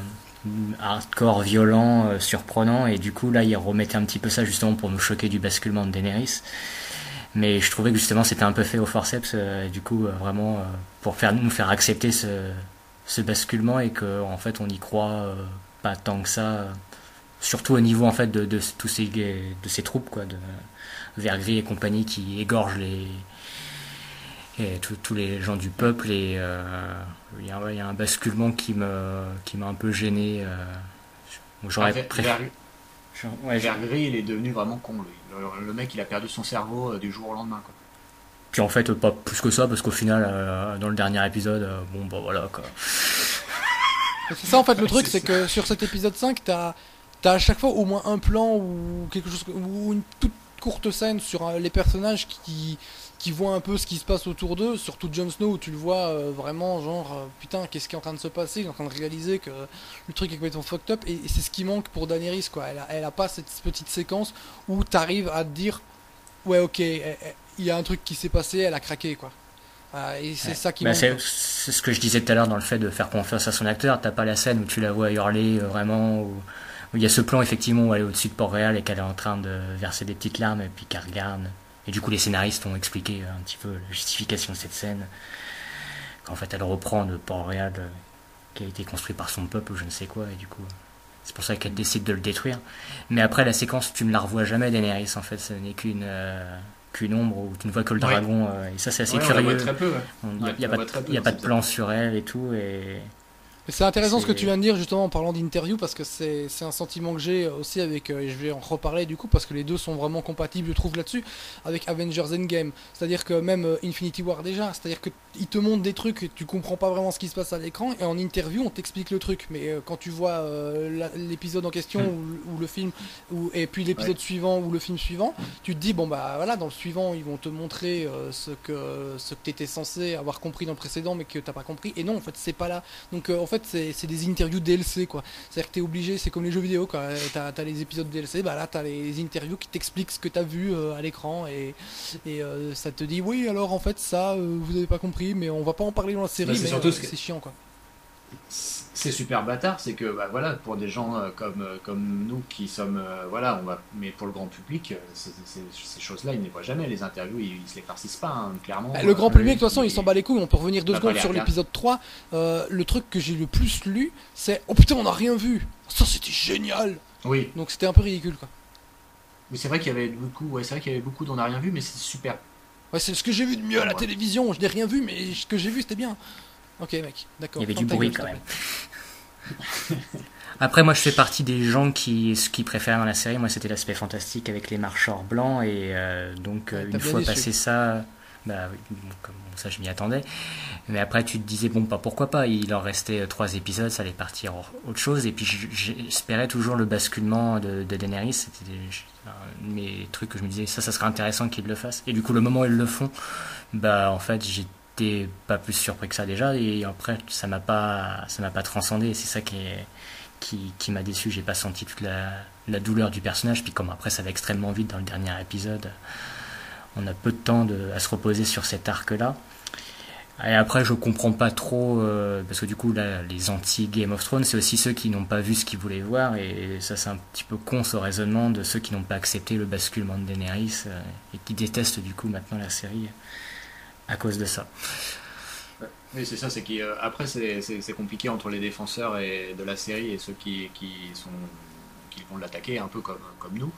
hardcore, violent, euh, surprenant, et du coup là il remettait un petit peu ça justement pour nous choquer du basculement de Daenerys. Mais je trouvais que justement c'était un peu fait au forceps, euh, du coup euh, vraiment pour faire, nous faire accepter ce, basculement et qu'en en fait on y croit pas tant que ça, surtout au niveau en fait de, de tous ces, de ces troupes quoi, de Vergris et compagnie qui égorgent les et tous les gens du peuple et il y, a, un basculement qui me qui m'a un peu gêné. Euh, j'aurais ah, préféré. Vergris, il est devenu vraiment con. Le, mec, il a perdu son cerveau euh, du jour au lendemain. Quoi. Puis en fait, pas plus que ça, parce qu'au final, euh, dans le dernier épisode, bon, bah voilà quoi. C'est ça en fait, le truc, c'est que sur cet épisode 5, t'as as à chaque fois au moins un plan ou quelque chose, ou une toute courte scène sur les personnages qui qui voient un peu ce qui se passe autour d'eux, surtout Jon Snow où tu le vois euh, vraiment genre euh, putain qu'est-ce qui est en train de se passer, il est en train de réaliser que le truc est complètement fucked up et, c'est ce qui manque pour Daenerys quoi, elle a, elle a pas cette petite séquence où t'arrives à te dire ouais ok il y a un truc qui s'est passé, elle a craqué quoi. Ah, et c'est ça qui bah, c'est, ce que je disais tout à l'heure dans le fait de faire confiance à son acteur. T'as pas la scène où tu la vois hurler vraiment, où, il y a ce plan effectivement où elle est au-dessus de Port-Réal et qu'elle est en train de verser des petites larmes et puis qu'elle regarde. Et du coup, les scénaristes ont expliqué un petit peu la justification de cette scène. Qu'en fait, elle reprend de Port-Réal euh, qui a été construit par son peuple ou je ne sais quoi. Et du coup, c'est pour ça qu'elle décide de le détruire. Mais après, la séquence, tu ne la revois jamais, Daenerys. En fait, ce n'est qu'une. Euh, qu'une ombre où tu ne vois que le dragon. Euh, et ça, c'est assez curieux. Il n'y a, a, pas de plan sur elle et tout. Et c'est intéressant ce que tu viens de dire justement en parlant d'interview parce que c'est un sentiment que j'ai aussi avec, euh, et je vais en reparler du coup parce que les deux sont vraiment compatibles je trouve là-dessus, avec Avengers Endgame. C'est-à-dire que même euh, Infinity War déjà, c'est-à-dire qu'ils te montrent des trucs et tu comprends pas vraiment ce qui se passe à l'écran et en interview on t'explique le truc. Mais euh, quand tu vois l'épisode en question hmm. ou, le film, ou, et puis l'épisode suivant ou le film suivant, tu te dis bon bah voilà, dans le suivant ils vont te montrer ce que, ce que tu étais censé avoir compris dans le précédent mais que t'as pas compris. Et non, en fait c'est pas là. Donc en fait c'est des interviews DLC, quoi. C'est-à-dire que t'es obligé, c'est comme les jeux vidéo, quoi. T'as as les épisodes DLC, bah là, t'as les interviews qui t'expliquent ce que t'as vu euh, à l'écran et, et euh, ça te dit, oui, alors en fait, ça, euh, vous avez pas compris, mais on va pas en parler dans la série, bah, mais c'est chiant, quoi c'est super bâtard, c'est que bah, voilà, pour des gens euh, comme, euh, comme nous qui sommes, euh, voilà, on va, mais pour le grand public, ces choses-là, ils ne les voient jamais. Les interviews, ils, ne se les farcissent pas, hein, clairement. Bah, le grand public, de toute façon, il s'en bat les couilles. On peut revenir deux secondes sur l'épisode 3. le truc que j'ai le plus lu, c'est Oh putain, on n'a rien vu Ça, c'était génial Oui. Donc c'était un peu ridicule, quoi. Mais c'est vrai qu'il y avait beaucoup, ouais, c'est vrai qu'il y avait beaucoup d'on n'a rien vu, mais c'est super. Ouais, c'est ce que j'ai vu de mieux à la télévision. Je n'ai rien vu, mais ce que j'ai vu, c'était bien. Ok, mec, d'accord. Il y avait du bruit quand même. Après, moi, je fais partie des gens qui, ce qu'ils préfèrent dans la série, moi, c'était l'aspect fantastique avec les marcheurs blancs. Et euh, donc, euh, une fois passé ça, bah, comme ça, je m'y attendais. Mais après, tu te disais, bon, pas pourquoi pas? Il en restait trois épisodes, ça allait partir autre chose. Et puis, j'espérais toujours le basculement de, de Daenerys. C'était mes trucs que je me disais, ça, ça serait intéressant qu'ils le fassent. Et du coup, le moment où ils le font, bah, en fait, j'ai pas plus surpris que ça déjà et après ça m'a pas ça m'a pas transcendé c'est ça qui qui, qui m'a déçu. J'ai pas senti toute la, la, douleur du personnage puis comme après ça va extrêmement vite dans le dernier épisode on a peu de temps à se reposer sur cet arc là et après je comprends pas trop euh, parce que du coup là les anti Game of Thrones c'est aussi ceux qui n'ont pas vu ce qu'ils voulaient voir et ça c'est un petit peu con ce raisonnement de ceux qui n'ont pas accepté le basculement de Daenerys euh, et qui détestent du coup maintenant la série à cause de ça. Oui, c'est ça, c'est qu'après euh, c'est compliqué entre les défenseurs de la série et ceux qui, vont l'attaquer un peu comme, nous.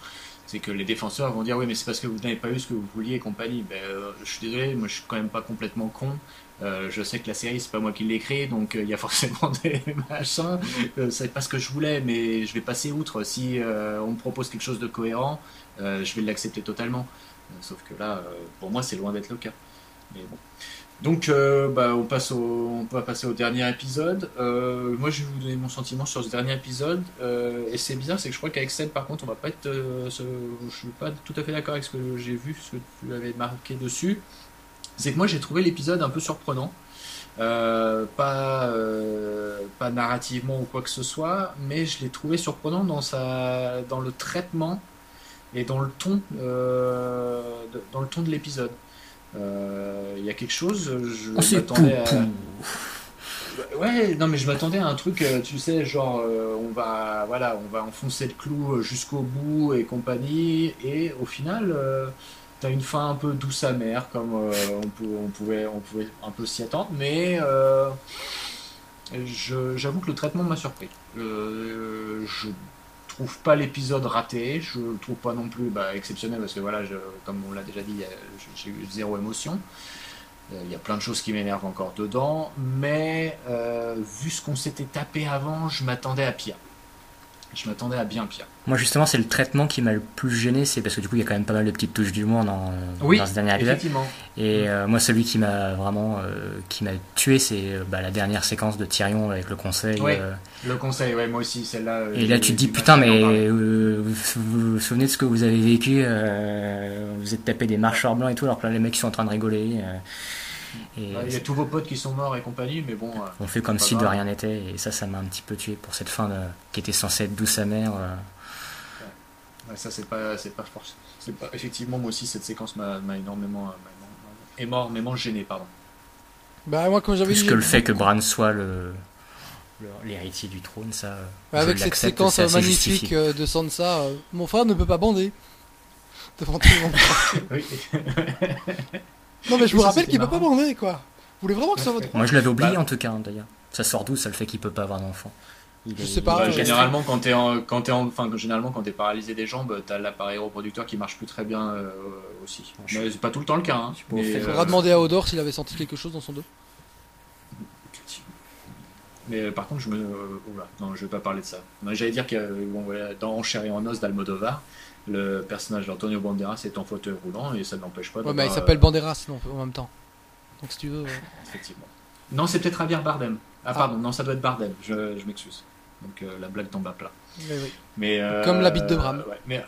C'est que les défenseurs vont dire oui mais c'est parce que vous n'avez pas eu ce que vous vouliez et compagnie. Ben, euh, je suis désolé, moi je suis quand même pas complètement con. Euh, je sais que la série c'est pas moi qui l'ai créée donc il y a [LAUGHS] forcément des machins. c'est pas ce que je voulais mais je vais passer outre. Si on me propose quelque chose de cohérent, je vais l'accepter totalement. sauf que là, pour moi c'est loin d'être le cas. Donc, euh, bah, on, passe au, on va passer au dernier épisode. Euh, moi, je vais vous donner mon sentiment sur ce dernier épisode. Euh, et c'est bizarre, c'est que je crois qu'avec Excel, par contre, on va pas être. suis pas tout à fait d'accord avec ce que j'ai vu, ce que tu avais marqué dessus. C'est que moi, j'ai trouvé l'épisode un peu surprenant. pas, narrativement ou quoi que ce soit, mais je l'ai trouvé surprenant dans, sa, dans le traitement et dans le ton de l'épisode. Euh, il y a quelque chose, je oh, m'attendais à. Ouais, non mais je m'attendais à un truc, euh, tu sais, genre euh, on va, voilà, on va enfoncer le clou jusqu'au bout et compagnie, et au final, t'as une fin un peu douce amère comme on, on, pouvait, on pouvait un peu s'y attendre, mais j'avoue que le traitement m'a surpris. je trouve pas l'épisode raté, je le trouve pas non plus bah, exceptionnel parce que voilà, je, comme on l'a déjà dit, j'ai eu zéro émotion. Euh, il y a plein de choses qui m'énervent encore dedans, mais euh, vu ce qu'on s'était tapé avant, je m'attendais à pire. Je m'attendais à bien pire. Moi, justement, c'est le traitement qui m'a le plus gêné, c'est parce que du coup, il y a quand même pas mal de petites touches d'humour dans, dans ce dernier épisode. Et euh, moi, celui qui m'a vraiment euh, qui m'a tué, c'est euh, bah, la dernière séquence de Tyrion avec le conseil. le conseil, ouais, moi aussi, celle-là. et là, tu te dis, putain, mais vous, vous, souvenez de ce que vous avez vécu Vous êtes tapé des marcheurs blancs et tout, alors que là, les mecs sont en train de rigoler. il y a tous vos potes qui sont morts et compagnie, mais bon. on fait comme si de rien n'était, et ça, ça m'a un petit peu tué pour cette fin qui était censée être douce amère ça, c'est pas, c'est pas, c'est pas. Effectivement, moi aussi, cette séquence m'a énormément, énormément gêné, pardon. Bah, moi, comme j'avais dit. que le fait que Bran soit le l'héritier du trône, ça. Bah, avec cette séquence magnifique de Sansa, mon frère ne peut pas bander [LAUGHS] devant tout le monde. [LAUGHS] non, mais je vous rappelle qu'il peut pas bander, quoi. Vous voulez vraiment que ça soit votre Moi, je l'avais oublié bah. en tout cas, hein, d'ailleurs. Ça sort d'où, ça le fait qu'il peut pas avoir d'enfant? Je sais pas. Bah, généralement, quand t'es en, quand es en, enfin, généralement quand t'es paralysé des jambes, t'as l'appareil reproducteur qui marche plus très bien euh, aussi. Mais c'est pas tout le temps le cas. Hein. Il faudra euh, demander à Odor s'il avait senti quelque chose dans son dos. Mais euh, par contre, je me, oula, non, je vais pas parler de ça. J'allais dire que bon, dans En chair et en os d'Almodovar, le personnage d'Antonio Banderas est en fauteuil roulant et ça ne l'empêche pas. Ouais, mais il s'appelle Banderas non, en même temps. Donc si tu veux. Effectivement. Non, c'est peut-être Javier Bardem. Ah, pardon, non, ça doit être Bardem, je, je m'excuse. Donc euh, la blague tombe à plat. Mais oui. Mais, euh, Comme la bite de Bram. Ouais, mais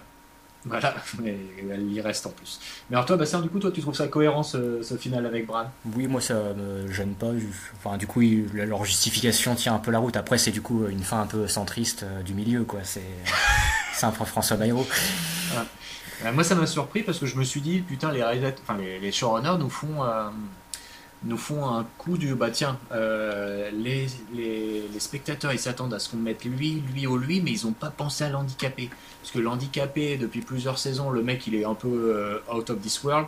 voilà, [LAUGHS] mais elle y reste en plus. Mais alors toi, Bastien, du coup, toi, tu trouves ça cohérent ce, final avec Bran Oui, moi, ça me gêne pas. Enfin, du coup, leur justification tient un peu la route. Après, c'est du coup une fin un peu centriste euh, du milieu, quoi. C'est [LAUGHS] un François Bayrou. moi, ça m'a surpris parce que je me suis dit, putain, les, enfin, les, les showrunners nous font nous font un coup du bah tiens, euh, les, les, les, spectateurs ils s'attendent à ce qu'on mette lui, lui ou lui, mais ils n'ont pas pensé à l'handicapé. Parce que l'handicapé, depuis plusieurs saisons, le mec il est un peu euh, out of this world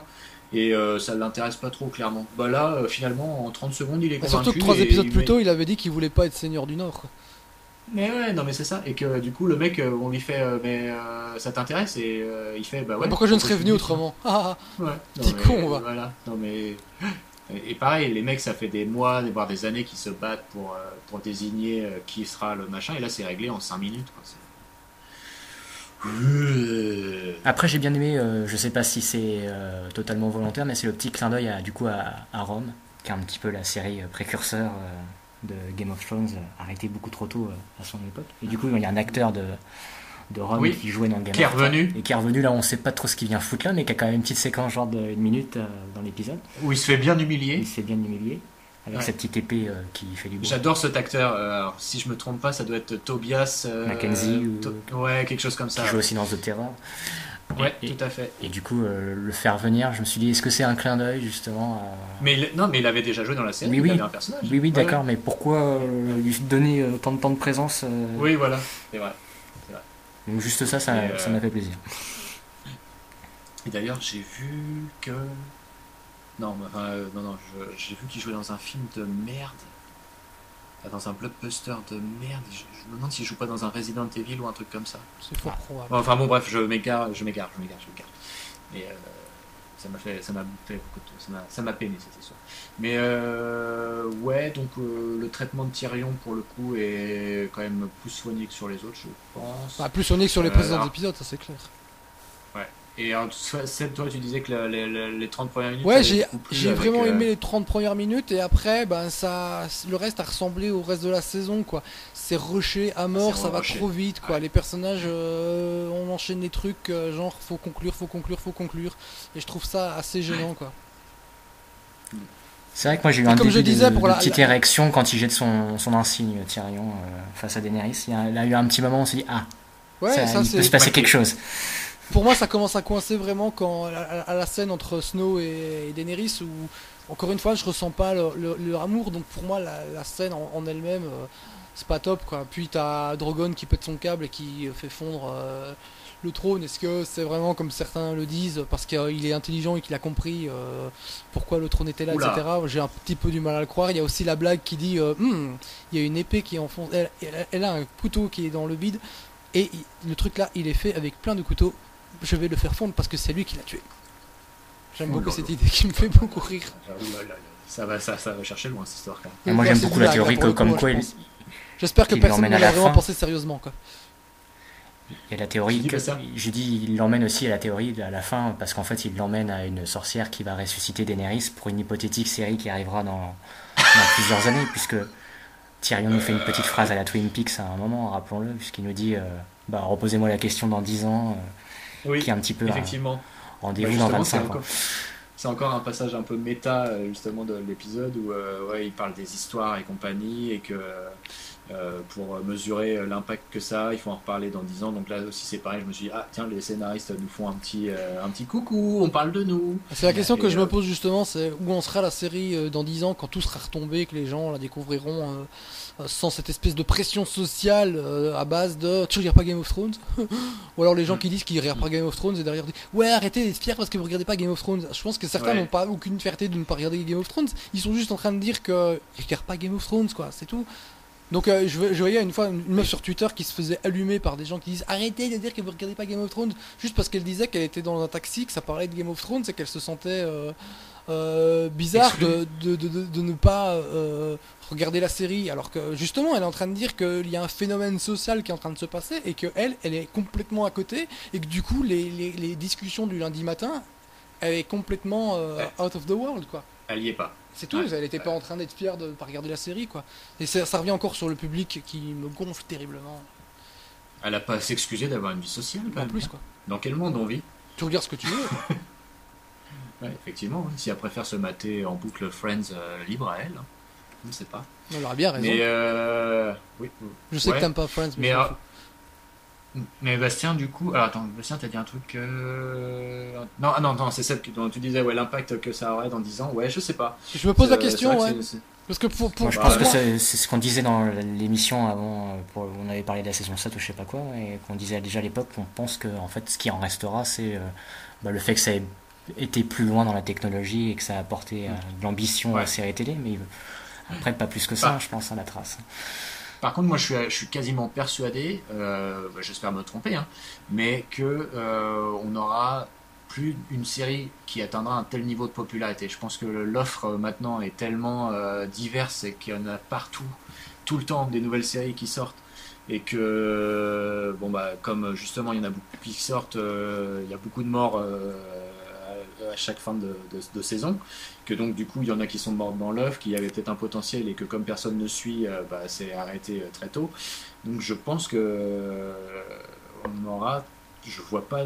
et euh, ça ne l'intéresse pas trop clairement. Bah là, finalement, en 30 secondes, il est convaincu. Surtout que trois épisodes plus tôt, il avait dit qu'il voulait pas être seigneur du Nord. Mais ouais, non mais c'est ça. Et que du coup, le mec, on lui fait, mais ça t'intéresse? Et il fait, bah ouais. Pourquoi je ne serais venu autrement? Ah, ouais. Petit con, va. Voilà. Non mais et pareil, les mecs, ça fait des mois, voire des années qu'ils se battent pour, euh, désigner euh, qui sera le machin, et là, c'est réglé en 5 minutes. Après, j'ai bien aimé, euh, je sais pas si c'est totalement volontaire, mais c'est le petit clin d'œil à, du coup à, à, Rome, qui est un petit peu la série précurseur de Game of Thrones, arrêtée beaucoup trop tôt à son époque. Et du coup, il y a un acteur de, de Rome qui jouait dans Game qui est revenu. Et qui est revenu là, on sait pas trop ce qu'il vient foutre là, mais qui a quand même une petite séquence genre d'une minute euh, dans l'épisode. Où il se fait bien humilier. Il se fait bien humilier. Avec cette petite épée euh, qui fait du bruit. J'adore cet acteur. Euh, alors, si je me trompe pas, ça doit être Tobias. Mackenzie. Ou... Ouais, quelque chose comme ça. Qui joue aussi dans The Terror. Ouais, tout à fait. Et du coup, le faire venir, je me suis dit, est-ce que c'est un clin d'œil justement Mais non, mais il avait déjà joué dans la série. Oui, oui. Il avait un personnage. Oui, oui, d'accord. Mais pourquoi lui donner autant de temps de présence Oui, voilà, c'est vrai. Donc juste ça, ça, euh, m'a fait plaisir. Et d'ailleurs, j'ai vu que... Non, enfin, euh, non, non, j'ai vu qu'il jouait dans un film de merde. Dans un blockbuster de merde. Je, me demande s'il joue pas dans un Resident Evil ou un truc comme ça. C'est fort probable. Enfin bon, bref, je m'égare, je m'égare, je m'égare, je m'égare. Et euh, ça m'a fait, ça m'a fait ça m'a peiné, c'est sûr. Mais euh, ouais, donc euh, le traitement de Tyrion pour le coup est quand même plus soigné que sur les autres, je pense. Bah, plus soigné que sur les euh, précédents épisodes, ça c'est clair. Ouais. Et toi, tu disais que les, 30 premières minutes. Ouais, j'ai vraiment aimé les 30 premières minutes et après, ben ça, le reste a ressemblé au reste de la saison, quoi c'est rushé à mort, ça va trop vite quoi. Les personnages euh, on enchaîne les trucs euh, genre faut conclure, faut conclure, faut conclure et je trouve ça assez gênant quoi. C'est vrai que moi j'ai eu un début de, petite érection quand il jette son, son insigne Tyrion euh, face à Daenerys. Il y, a, eu un petit moment où on s'est dit ah ouais, ça, il peut se passer quelque chose. Pour moi ça commence à coincer vraiment quand à, la scène entre Snow et, Daenerys où encore une fois je ressens pas leur, amour donc pour moi la, scène en, elle-même c'est pas top quoi. Puis t'as Drogon qui pète son câble et qui fait fondre euh, le trône. Est-ce que c'est vraiment comme certains le disent parce qu'il est intelligent et qu'il a compris euh, pourquoi le trône était là, etc. J'ai un petit peu du mal à le croire. Il y a aussi la blague qui dit euh, hmm, il y a une épée qui enfonce. Elle, elle, a un couteau qui est dans le vide et le truc là, il est fait avec plein de couteaux. Je vais le faire fondre parce que c'est lui qui l'a tué. J'aime beaucoup cette idée qui me fait beaucoup rire. Ça va, ça, ça va chercher loin cette histoire. moi j'aime beaucoup la théorie comme quoi il, J'espère que personne ne l'a vraiment pensé sérieusement. Quoi. Il y a la théorie, je dis, il l'emmène aussi à la théorie à la fin, parce qu'en fait, il l'emmène à une sorcière qui va ressusciter Daenerys pour une hypothétique série qui arrivera dans, plusieurs années, puisque Tyrion nous fait une petite phrase à la Twin Peaks à un moment, rappelons-le, puisqu'il nous dit euh, bah, reposez-moi la question dans 10 ans, euh, qui est un petit peu effectivement. rendez-vous dans 25 ans c'est encore un passage un peu méta euh, justement de l'épisode où ouais, il parle des histoires et compagnie et que euh, pour mesurer l'impact que ça a. Il faut en reparler dans 10 ans. Donc là aussi, c'est pareil. Je me suis dit, ah tiens, les scénaristes nous font un petit, un petit coucou, on parle de nous. C'est la question que je me pose justement c'est où en sera la série dans 10 ans quand tout sera retombé, que les gens la découvriront sans cette espèce de pression sociale à base de tu regardes pas Game of Thrones [LAUGHS] ou alors les gens mm. qui disent qu'ils regardent pas Game of Thrones et derrière disent ouais arrêtez d'être fiers parce que vous regardez pas Game of Thrones je pense que certains n'ont pas aucune fierté de ne pas regarder Game of Thrones ils sont juste en train de dire que regardent pas Game of Thrones quoi c'est tout donc euh, je, je, voyais une fois une meuf sur Twitter qui se faisait allumer par des gens qui disent arrêtez de dire que vous regardez pas Game of Thrones. Juste parce qu'elle disait qu'elle était dans un taxi que ça parlait de Game of Thrones et qu'elle se sentait euh, euh, bizarre de, de, de, de, ne pas regarder la série. Alors que justement elle est en train de dire qu'il y a un phénomène social qui est en train de se passer et que elle elle est complètement à côté et que du coup les, les, les discussions du lundi matin elle est complètement out of the world quoi. Elle y est pas c'est tout, elle n'était pas en train d'être fière de ne pas regarder la série, quoi. Et ça, revient encore sur le public qui me gonfle terriblement. Elle a pas à s'excuser d'avoir une vie sociale, quand en plus, quoi. Dans quel monde on vit? Tu regardes ce que tu veux. [LAUGHS] ouais, effectivement, si elle préfère se mater en boucle Friends euh, libre à elle, hein. je ne sais pas. Elle aurait bien raison. Mais euh... oui, Je sais que t'aimes pas Friends, mais. Mais Bastien, du coup, alors attends, Bastien, t'as dit un truc. Euh, non, ah non, non, c'est celle dont tu disais, ouais, l'impact que ça aurait dans 10 ans. Ouais, je sais pas. Je me pose la question, ouais. Parce que pour, je pense que c'est ce qu'on disait dans l'émission avant, pour, on avait parlé de la saison 7 ou je sais pas quoi, et qu'on disait déjà à l'époque qu'on pense que en fait, ce qui en restera, c'est euh, bah, le fait que ça ait été plus loin dans la technologie et que ça a apporté euh, de l'ambition à la série télé, mais après, pas plus que ça, je pense, à la trace. Par contre, moi, je suis, quasiment persuadé, euh, bah, j'espère me tromper, hein, mais que euh, on aura plus une série qui atteindra un tel niveau de popularité. Je pense que l'offre euh, maintenant est tellement diverse et qu'il y en a partout, tout le temps, des nouvelles séries qui sortent. Et que, bon, bah, comme justement il y en a beaucoup qui sortent, il y a beaucoup de morts à chaque fin de, saison, que donc du coup il y en a qui sont morts dans l'œuf, qui avaient peut-être un potentiel et que comme personne ne suit, euh, bah, c'est arrêté euh, très tôt. Donc je pense que euh, on aura, je vois pas,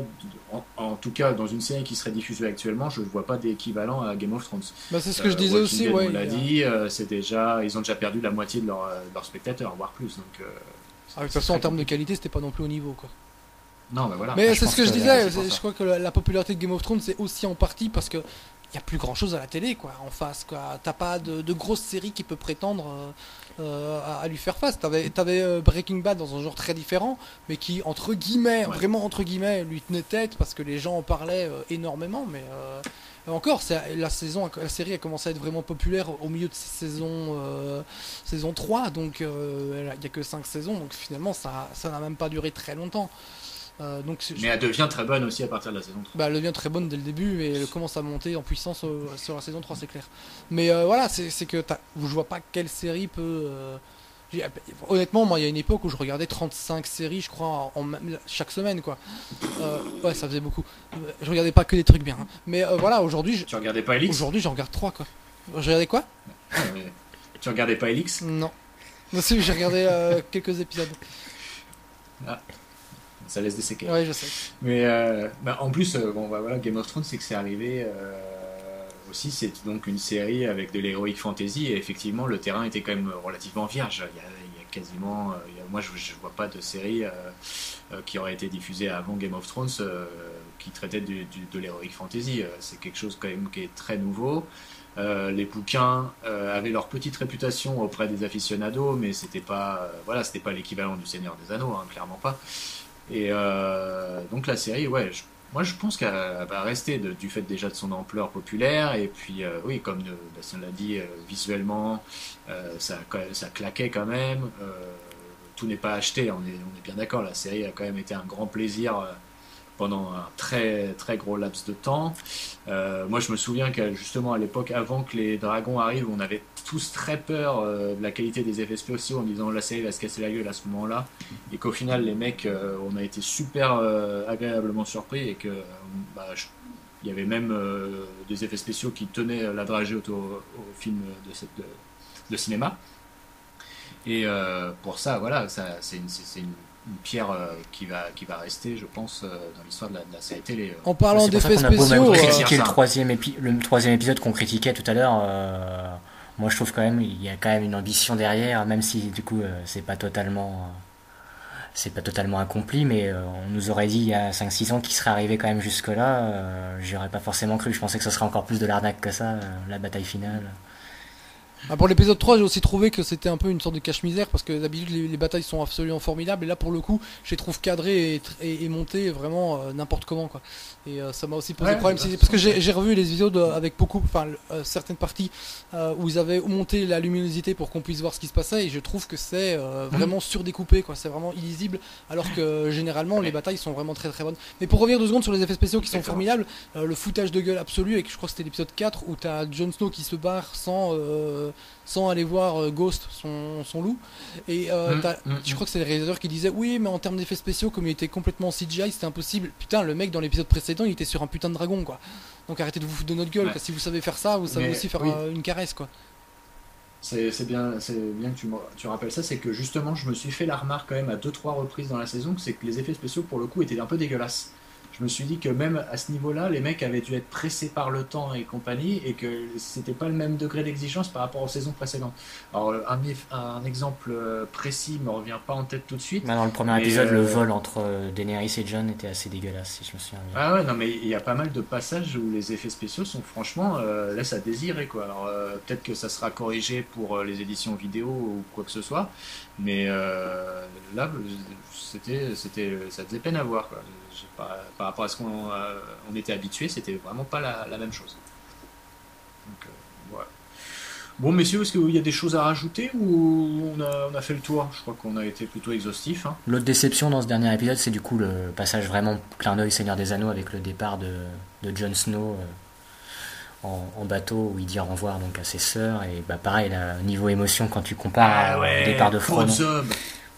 en, tout cas dans une série qui serait diffusée actuellement, je ne vois pas d'équivalent à Game of Thrones. Bah, c'est ce que je disais aussi, ouais. On l'a dit, c'est déjà, ils ont déjà perdu la moitié de leurs spectateurs, voire plus. Donc, ah, de toute façon, en termes de qualité, c'était pas non plus au niveau, quoi. Non, mais voilà. Mais c'est ce que, je disais, je crois que la, popularité de Game of Thrones, c'est aussi en partie parce que il n'y a plus grand chose à la télé, quoi, en face, quoi. T'as pas de, de grosses séries qui peut prétendre euh, euh, à, lui faire face. T'avais avais, euh, Breaking Bad dans un genre très différent, mais qui, entre guillemets, vraiment entre guillemets, lui tenait tête parce que les gens en parlaient énormément, mais. Encore, la saison, la série a commencé à être vraiment populaire au milieu de saison, saison 3, donc il n'y a que 5 saisons, donc finalement ça n'a même pas duré très longtemps. Euh, donc, mais elle devient très bonne aussi à partir de la saison 3. Bah, elle devient très bonne dès le début et elle commence à monter en puissance sur la saison 3, c'est clair. Mais euh, voilà, c'est que je vois pas quelle série peut. Euh, honnêtement, moi, il y a une époque où je regardais 35 séries, je crois, en, chaque semaine, quoi. ouais, ça faisait beaucoup. Je regardais pas que des trucs bien. Hein. Mais voilà, aujourd'hui. Tu regardais pas Elix? Aujourd'hui, j'en regarde 3, quoi. Je regardais quoi? Tu regardais pas Elix? Non. Non, si, j'ai regardé quelques épisodes. Ah ça laisse des séquelles. Oui, je sais. Mais euh, bah, en plus, euh, bon, bah, voilà, Game of Thrones, c'est que c'est arrivé euh, aussi, c'est donc une série avec de l'héroïque fantasy, et effectivement, le terrain était quand même relativement vierge. Il y a, quasiment, moi, je, ne vois pas de série qui aurait été diffusée avant Game of Thrones qui traitait de l'héroïque fantasy. c'est quelque chose quand même qui est très nouveau. les bouquins avaient leur petite réputation auprès des aficionados, mais c'était pas, voilà, c'était pas l'équivalent du Seigneur des Anneaux, hein, clairement pas. Et euh, donc la série, ouais, moi je pense qu'elle va rester du fait déjà de son ampleur populaire. Et puis, euh, oui, comme Bastien l'a dit, euh, visuellement, ça, ça claquait quand même. tout n'est pas acheté, on est, on est bien d'accord. La série a quand même été un grand plaisir pendant un très très gros laps de temps. Euh, moi, je me souviens que à l'époque, avant que les dragons arrivent, on avait tous très peur euh, de la qualité des effets spéciaux en disant la série va se casser la gueule à ce moment-là, et qu'au final, les mecs, euh, on a été super agréablement surpris et que bah, y avait même des effets spéciaux qui tenaient la dragée autour au film de, cinéma. Et pour ça, voilà, ça, c'est une une pierre euh, qui, va, qui va rester, je pense, euh, dans l'histoire de, la, série télé. En parlant d'effets spéciaux, on a critiqué le, troisième le troisième épisode qu'on critiquait tout à l'heure. moi je trouve quand même il y a quand même une ambition derrière, même si du coup c'est pas totalement c'est pas totalement accompli, mais on nous aurait dit il y a 5-6 ans qu'il serait arrivé quand même jusque-là. J'aurais pas forcément cru. Je pensais que ce serait encore plus de l'arnaque que ça, la bataille finale. Ah, pour l'épisode 3, j'ai aussi trouvé que c'était un peu une sorte de cache-misère parce que d'habitude les, batailles sont absolument formidables et là pour le coup, je les trouve cadrées et, et, montées vraiment euh, n'importe comment quoi. Et euh, ça m'a aussi posé problème parce que j'ai revu les épisodes avec beaucoup, enfin euh, certaines parties où ils avaient monté la luminosité pour qu'on puisse voir ce qui se passait et je trouve que c'est mhm. vraiment surdécoupé quoi. C'est vraiment illisible alors que [LAUGHS] généralement les batailles sont vraiment très très bonnes. Mais pour revenir deux secondes sur les effets spéciaux qui sont formidables, le foutage de gueule absolu et je crois que c'était l'épisode 4 où t'as Jon Snow qui se barre sans sans aller voir euh, Ghost, son, son, loup. Et euh, mm, mm, je crois que c'est le réalisateur qui disait Oui, mais en termes d'effets spéciaux, comme il était complètement CGI, c'était impossible. Putain, le mec dans l'épisode précédent, il était sur un putain de dragon, quoi. Donc arrêtez de vous foutre de notre gueule, si vous savez faire ça, vous savez aussi faire euh, une caresse, quoi. C'est bien, bien que tu, tu rappelles ça, c'est que justement, je me suis fait la remarque quand même à deux trois reprises dans la saison, c'est que les effets spéciaux pour le coup étaient un peu dégueulasses je me suis dit que même à ce niveau-là, les mecs avaient dû être pressés par le temps et compagnie, et que c'était pas le même degré d'exigence par rapport aux saisons précédentes. Alors, un, un exemple euh, précis me revient pas en tête tout de suite. dans le premier épisode, le euh, vol entre euh, Daenerys et John était assez dégueulasse, si je me souviens bien. Ah ouais, non, mais il y a pas mal de passages où les effets spéciaux sont franchement laissent à désirer, quoi. Alors, peut-être que ça sera corrigé pour les éditions vidéo ou quoi que ce soit, mais là, c'était, c'était, ça faisait peine à voir, quoi par rapport à ce qu'on euh, on était habitué, c'était vraiment pas la, même chose. Donc, euh, voilà. Bon, messieurs, est-ce qu'il y a des choses à rajouter ou on a, on a fait le tour? Je crois qu'on a été plutôt exhaustif. Hein. L'autre déception dans ce dernier épisode, c'est du coup le passage vraiment clin d'œil Seigneur des Anneaux avec le départ de, de Jon Snow euh, en, bateau où il dit au revoir donc à ses sœurs. Et bah, pareil, là, niveau émotion, quand tu compares ah au départ de Frodo.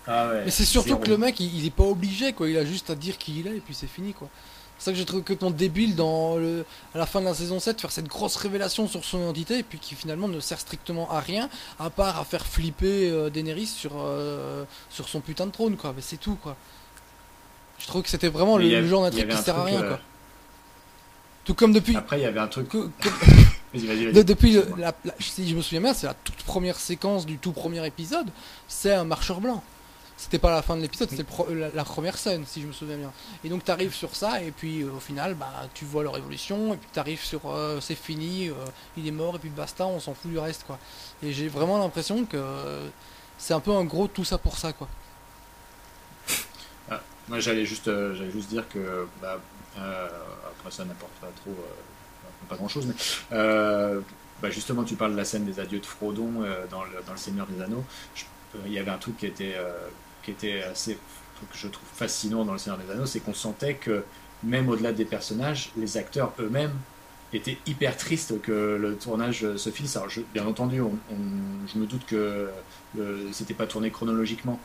Ah Mais c'est surtout que le mec, il, est pas obligé, quoi. Il a juste à dire qui il est et puis c'est fini, quoi. C'est ça que j'ai trouvé que ton débile dans le, à la fin de la saison 7, faire cette grosse révélation sur son identité et puis qui finalement ne sert strictement à rien, à part à faire flipper euh, Daenerys sur, euh, sur son putain de trône, quoi. Mais c'est tout, quoi. Je trouve que c'était vraiment le, genre d'intrigue qui sert à rien, quoi. Euh, tout comme depuis. Après, il y avait un truc. [LAUGHS] vas-y, vas-y, depuis, la, si je me souviens bien, c'est la toute première séquence du tout premier épisode. C'est un marcheur blanc. C'était pas la fin de l'épisode, c'était la, première scène, si je me souviens bien. Et donc tu arrives sur ça, et puis euh, au final, bah, tu vois leur évolution, et puis tu arrives sur euh, c'est fini, euh, il est mort, et puis basta, on s'en fout du reste, quoi. Et j'ai vraiment l'impression que c'est un peu un gros tout ça pour ça, quoi. Ah, moi j'allais juste, j'allais juste dire que, bah, après ça n'apporte pas trop, pas grand chose, mais bah, justement tu parles de la scène des adieux de Frodon dans le, dans, le, Seigneur des Anneaux. il y avait un truc qui était qui était assez, je trouve fascinant dans Le Seigneur des Anneaux, c'est qu'on sentait que même au-delà des personnages, les acteurs eux-mêmes étaient hyper tristes que le tournage se finisse. Alors, bien entendu, je me doute que c'était pas tourné chronologiquement,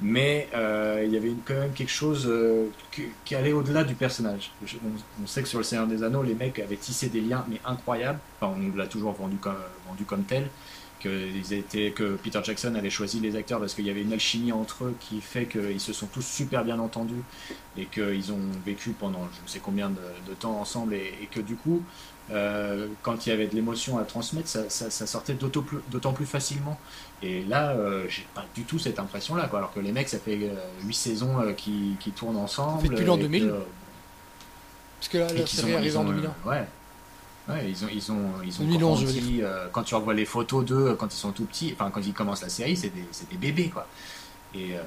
mais euh, il y avait quand même quelque chose euh, qui, allait au-delà du personnage. on, sait que sur Le Seigneur des Anneaux, les mecs avaient tissé des liens, mais incroyables. Enfin, on l'a toujours vendu comme tel que, que Peter Jackson avait choisi les acteurs parce qu'il y avait une alchimie entre eux qui fait qu'ils se sont tous super bien entendus et qu'ils ont vécu pendant je ne sais combien de, temps ensemble et, que du coup, euh, quand il y avait de l'émotion à transmettre, ça, sortait d'autant plus, facilement. Et là, euh, j'ai pas du tout cette impression-là, alors que les mecs, ça fait 8 euh, saisons qui, tournent ensemble. depuis l'an 2000 Parce que la, série arrive en 2001. ouais. Ouais, ils ont, ils ont, ils ont euh, quand tu revois les photos d'eux euh, quand ils sont tout petits, enfin quand ils commencent la série, c'est des, des, bébés quoi. Et euh,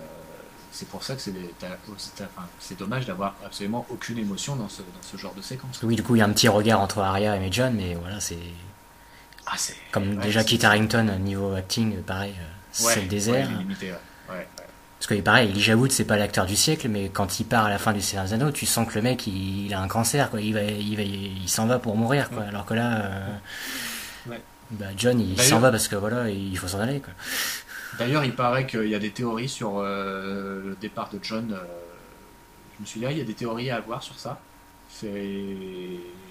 c'est pour ça que c'est dommage d'avoir absolument aucune émotion dans ce, dans ce, genre de séquence. Oui, du coup, il y a un petit regard entre Arya et John, mais voilà, c'est. Ah, Comme déjà Kit Harrington, niveau acting, pareil, c'est le désert. limité, ouais. Parce que pareil, Elijah Wood, c'est pas l'acteur du siècle, mais quand il part à la fin du Seigneur des Anneaux, tu sens que le mec, il, a un cancer, quoi. Il va, il va, il s'en va pour mourir, quoi. Alors que là, euh, bah, John, il s'en va parce que voilà, il faut s'en aller, quoi. D'ailleurs, il paraît qu'il y a des théories sur euh, le départ de John. Euh, je me suis dit, ah, il y a des théories à avoir sur ça. C'est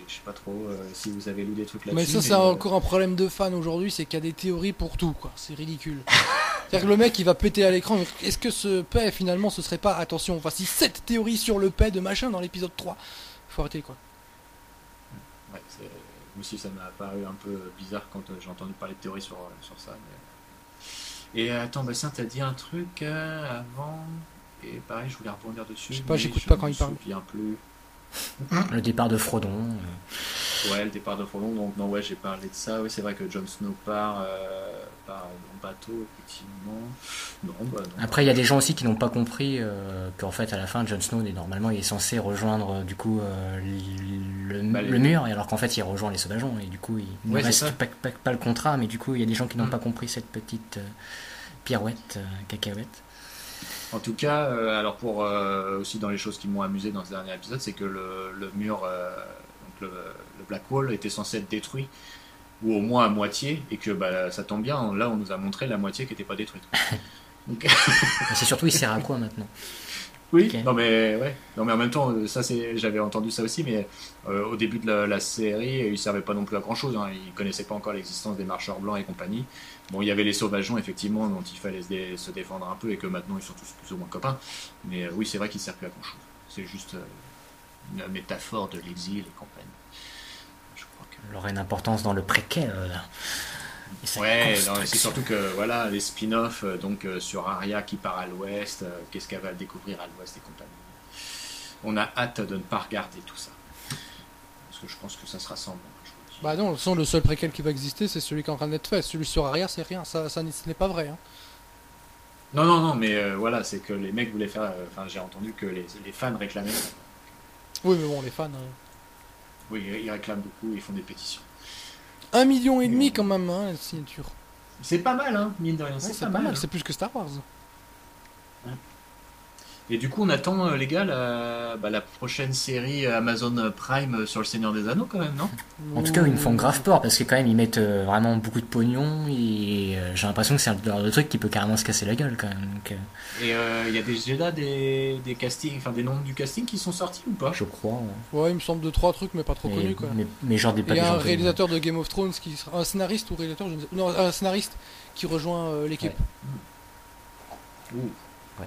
je sais pas trop si vous avez lu des trucs là-dessus. Mais ça, c'est encore un problème de fan aujourd'hui, c'est qu'il y a des théories pour tout, quoi. C'est ridicule. [LAUGHS] C'est-à-dire que le mec il va péter à l'écran. Est-ce que ce paix finalement ce serait pas, attention, voici cette théorie sur le paix de machin dans l'épisode 3 Faut arrêter quoi. Ouais, moi aussi, ça m'a paru un peu bizarre quand j'ai entendu parler de théorie sur, sur ça. Et attends, Bastien, t'as dit un truc avant. Et pareil, je voulais rebondir dessus. Je sais pas, j'écoute pas quand il parle. plus. Le départ de Frodon. Ouais, le départ de Frodon. Donc, non, ouais, j'ai parlé de ça. Oui, c'est vrai que Jon Snow part, euh, part en bateau, effectivement. Non, bah, non. Après, il y a des gens aussi qui n'ont pas compris euh, qu'en fait, à la fin, Jon Snow, normalement, il est censé rejoindre euh, du coup euh, le, bah, le, mur, et alors qu'en fait, il rejoint les sauvageons. Et du coup, il ne reste pas, pas, le contrat, mais du coup, il y a des gens qui n'ont mm. pas compris cette petite pirouette, cacahuète. En tout cas, alors pour aussi dans les choses qui m'ont amusé dans ce dernier épisode, c'est que le, mur, le, Black Wall, était censé être détruit ou au moins à moitié, et que bah, ça tombe bien. Là, on nous a montré la moitié qui n'était pas détruite. [LAUGHS] c'est surtout il sert à quoi maintenant? Oui, non mais ouais, non mais en même temps, ça c'est, j'avais entendu ça aussi, mais euh, au début de la, série, il servait pas non plus à grand chose. Hein. Il connaissait pas encore l'existence des marcheurs blancs et compagnie. Bon, il y avait les sauvageons effectivement dont il fallait se, défendre un peu et que maintenant ils sont tous plus ou moins copains. Mais euh, oui, c'est vrai qu'il sert plus à grand chose. C'est juste euh, une métaphore de l'exil et compagnie. Il aurait une importance dans le préquel. Ouais, c'est surtout que voilà les spin-offs euh, donc euh, sur Arya qui part à l'ouest, euh, qu'est-ce qu'elle va découvrir à l'ouest et compagnie. On a hâte de ne pas regarder tout ça parce que je pense que ça se rassemble. Bah non, le seul préquel qui va exister, c'est celui qui est en train d'être fait. Celui sur Arya, c'est rien, ça, ça ce n'est pas vrai. Hein. Non, non, non, mais voilà, c'est que les mecs voulaient faire. Enfin, j'ai entendu que les, les, fans réclamaient. Oui, mais bon, les fans. Oui, ils réclament beaucoup, ils font des pétitions. Un million et demi quand même, hein, la signature. C'est pas mal, hein, mine de rien. c'est pas, mal, hein. c'est plus que Star Wars. Et du coup, on attend, euh, les gars, la, bah, la, prochaine série Amazon Prime sur le Seigneur des Anneaux, quand même, non? En tout cas, ils me font grave peur parce que, quand même, ils mettent euh, vraiment beaucoup de pognon et euh, j'ai l'impression que c'est un genre de truc qui peut carrément se casser la gueule, quand même. Et il y a déjà des, des castings, enfin des noms du casting qui sont sortis ou pas? Je crois. Ouais. il me semble de trois trucs, mais pas trop connus, quoi. Mais, genre des Il y a un réalisateur de Game of Thrones qui sera. Un scénariste ou réalisateur, je ne sais... Non, un scénariste qui rejoint l'équipe. Ouais. ouais.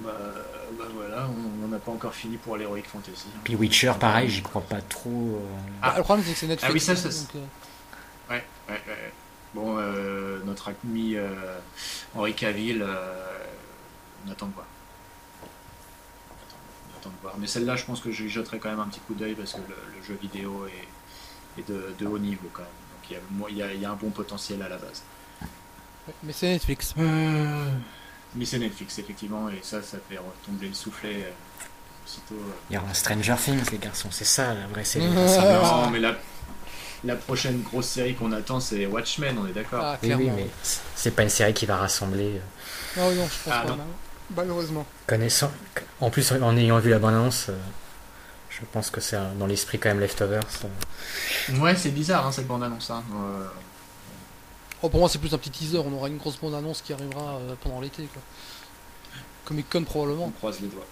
Bah, bah, voilà, on n'a pas encore fini pour l'Heroic Fantasy. Puis Witcher, pareil, j'y crois pas trop. Euh. Ah, le problème, c'est que c'est Netflix. Ah oui, ça, ça. Donc, euh. ouais, ouais, ouais. Bon, euh, notre ami Henri Cavill, on attend de voir. On attend de voir. Mais celle-là, je pense que je jetterai quand même un petit coup d'œil parce que le, jeu vidéo est, est de, de, haut niveau quand même. Donc il y, a, il y a un bon potentiel à la base. Mais c'est Netflix. Mais c'est Netflix, effectivement, et ça, ça fait retomber le soufflet euh, aussitôt. Euh. Il y aura un Stranger Things, les garçons, c'est ça la vraie série. [LAUGHS] non, mais la, la prochaine grosse série qu'on attend, c'est Watchmen, on est d'accord ah, oui, oui, mais c'est pas une série qui va rassembler. Euh. Non, non, je pense ah, pas, malheureusement. Connaissant, en plus, en ayant vu la bande-annonce, je pense que c'est dans l'esprit quand même Leftovers. Ouais, c'est bizarre hein, cette bande-annonce. Hein. Oh, pour moi, c'est plus un petit teaser. On aura une grosse bande-annonce qui arrivera euh, pendant l'été. Comic Con probablement. On croise les doigts.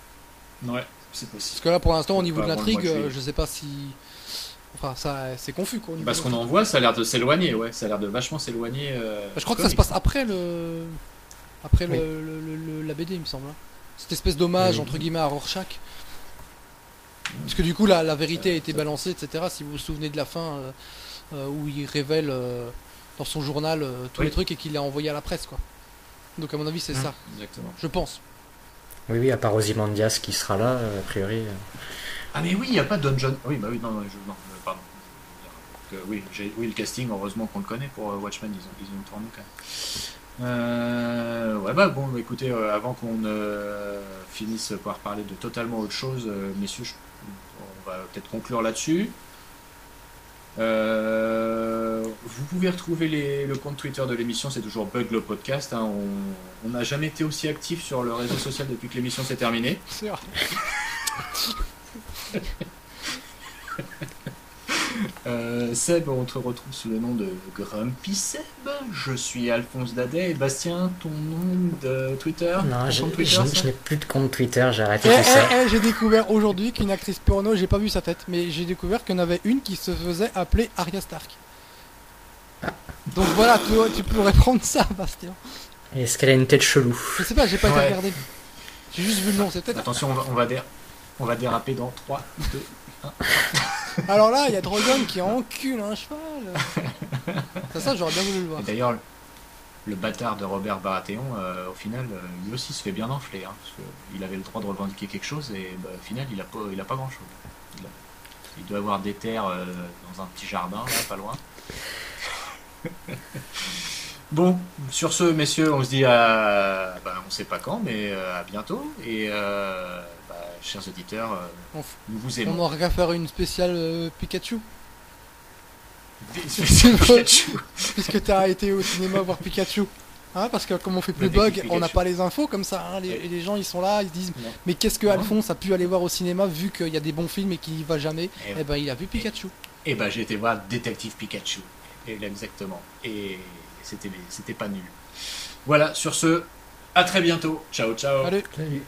Ouais, c'est possible. Parce que là, pour l'instant, au niveau de l'intrigue, euh, je sais pas si. Enfin, ça, c'est confus quoi. Parce qu'on en voit, ça a l'air de s'éloigner, ouais. Ça a l'air de vachement s'éloigner. Euh, bah, je crois que ça se passe après le. Après le, la BD, il me semble. Hein. Cette espèce d'hommage, entre guillemets, à Rorschach. Parce que du coup, la, la vérité a été balancée, etc. Si vous vous souvenez de la fin où il révèle dans son journal euh, tous les trucs et qu'il l'a envoyé à la presse quoi. Donc à mon avis c'est mmh, ça. Exactement. Je pense. Oui oui à part Ozymandias qui sera là euh, a priori. Euh. Ah mais oui il n'y a pas Don John. Oui bah oui non, non, pardon. oui, oui le casting heureusement qu'on le connaît pour Watchmen ils ont ils ont tourné quand même. ouais bah bon bah, écoutez avant qu'on finisse par parler de totalement autre chose messieurs on va peut-être conclure là-dessus. Euh, vous pouvez retrouver le compte Twitter de l'émission, c'est toujours Bug le podcast. Hein. On n'a jamais été aussi actif sur le réseau social depuis que l'émission s'est terminée. [LAUGHS] Euh, Seb, on te retrouve sous le nom de Grumpy Seb. Je suis Alphonse Dadet. Et Bastien, ton nom de Twitter? Non, je, n'ai plus de compte Twitter, j'ai arrêté eh, tout ça. Eh, eh, j'ai découvert aujourd'hui qu'une actrice porno, j'ai pas vu sa tête, mais j'ai découvert qu'il y en avait une qui se faisait appeler Arya Stark. Donc voilà, tu, pourrais prendre ça, Bastien. Est-ce qu'elle a une tête chelou? Je sais pas, j'ai pas été regardé. J'ai juste vu le nom, c'est peut-être. Attention, on va, on va, on va déraper dans 3, 2, 1. Alors là, il y a Drogon qui encule un cheval. ça, ça j'aurais bien voulu le voir. D'ailleurs, le bâtard de Robert Baratheon, euh, au final, euh, lui aussi se fait bien enfler. Hein, parce qu'il avait le droit de revendiquer quelque chose et bah, au final, il a pas, il a pas grand chose. Il, doit avoir des terres euh, dans un petit jardin, là, pas loin. [LAUGHS] bon, sur ce, messieurs, on se dit à. Bah, on sait pas quand, mais à bientôt. Et bah, chers auditeurs, nous vous aimons. On aurait faire une spéciale Pikachu Puisque tu as été au cinéma voir Pikachu. Hein, parce que comme on fait plus bug, on n'a pas les infos comme ça. Hein, les, les, gens ils sont là, ils se disent mais qu'est-ce que Alphonse a pu aller voir au cinéma vu qu'il y a des bons films et qu'il y va jamais? Et, eh ben il a vu Pikachu. Et eh ben j'ai été voir Détective Pikachu. Et exactement. Et c'était pas nul. Voilà, sur ce, à très bientôt. Ciao ciao. Salut.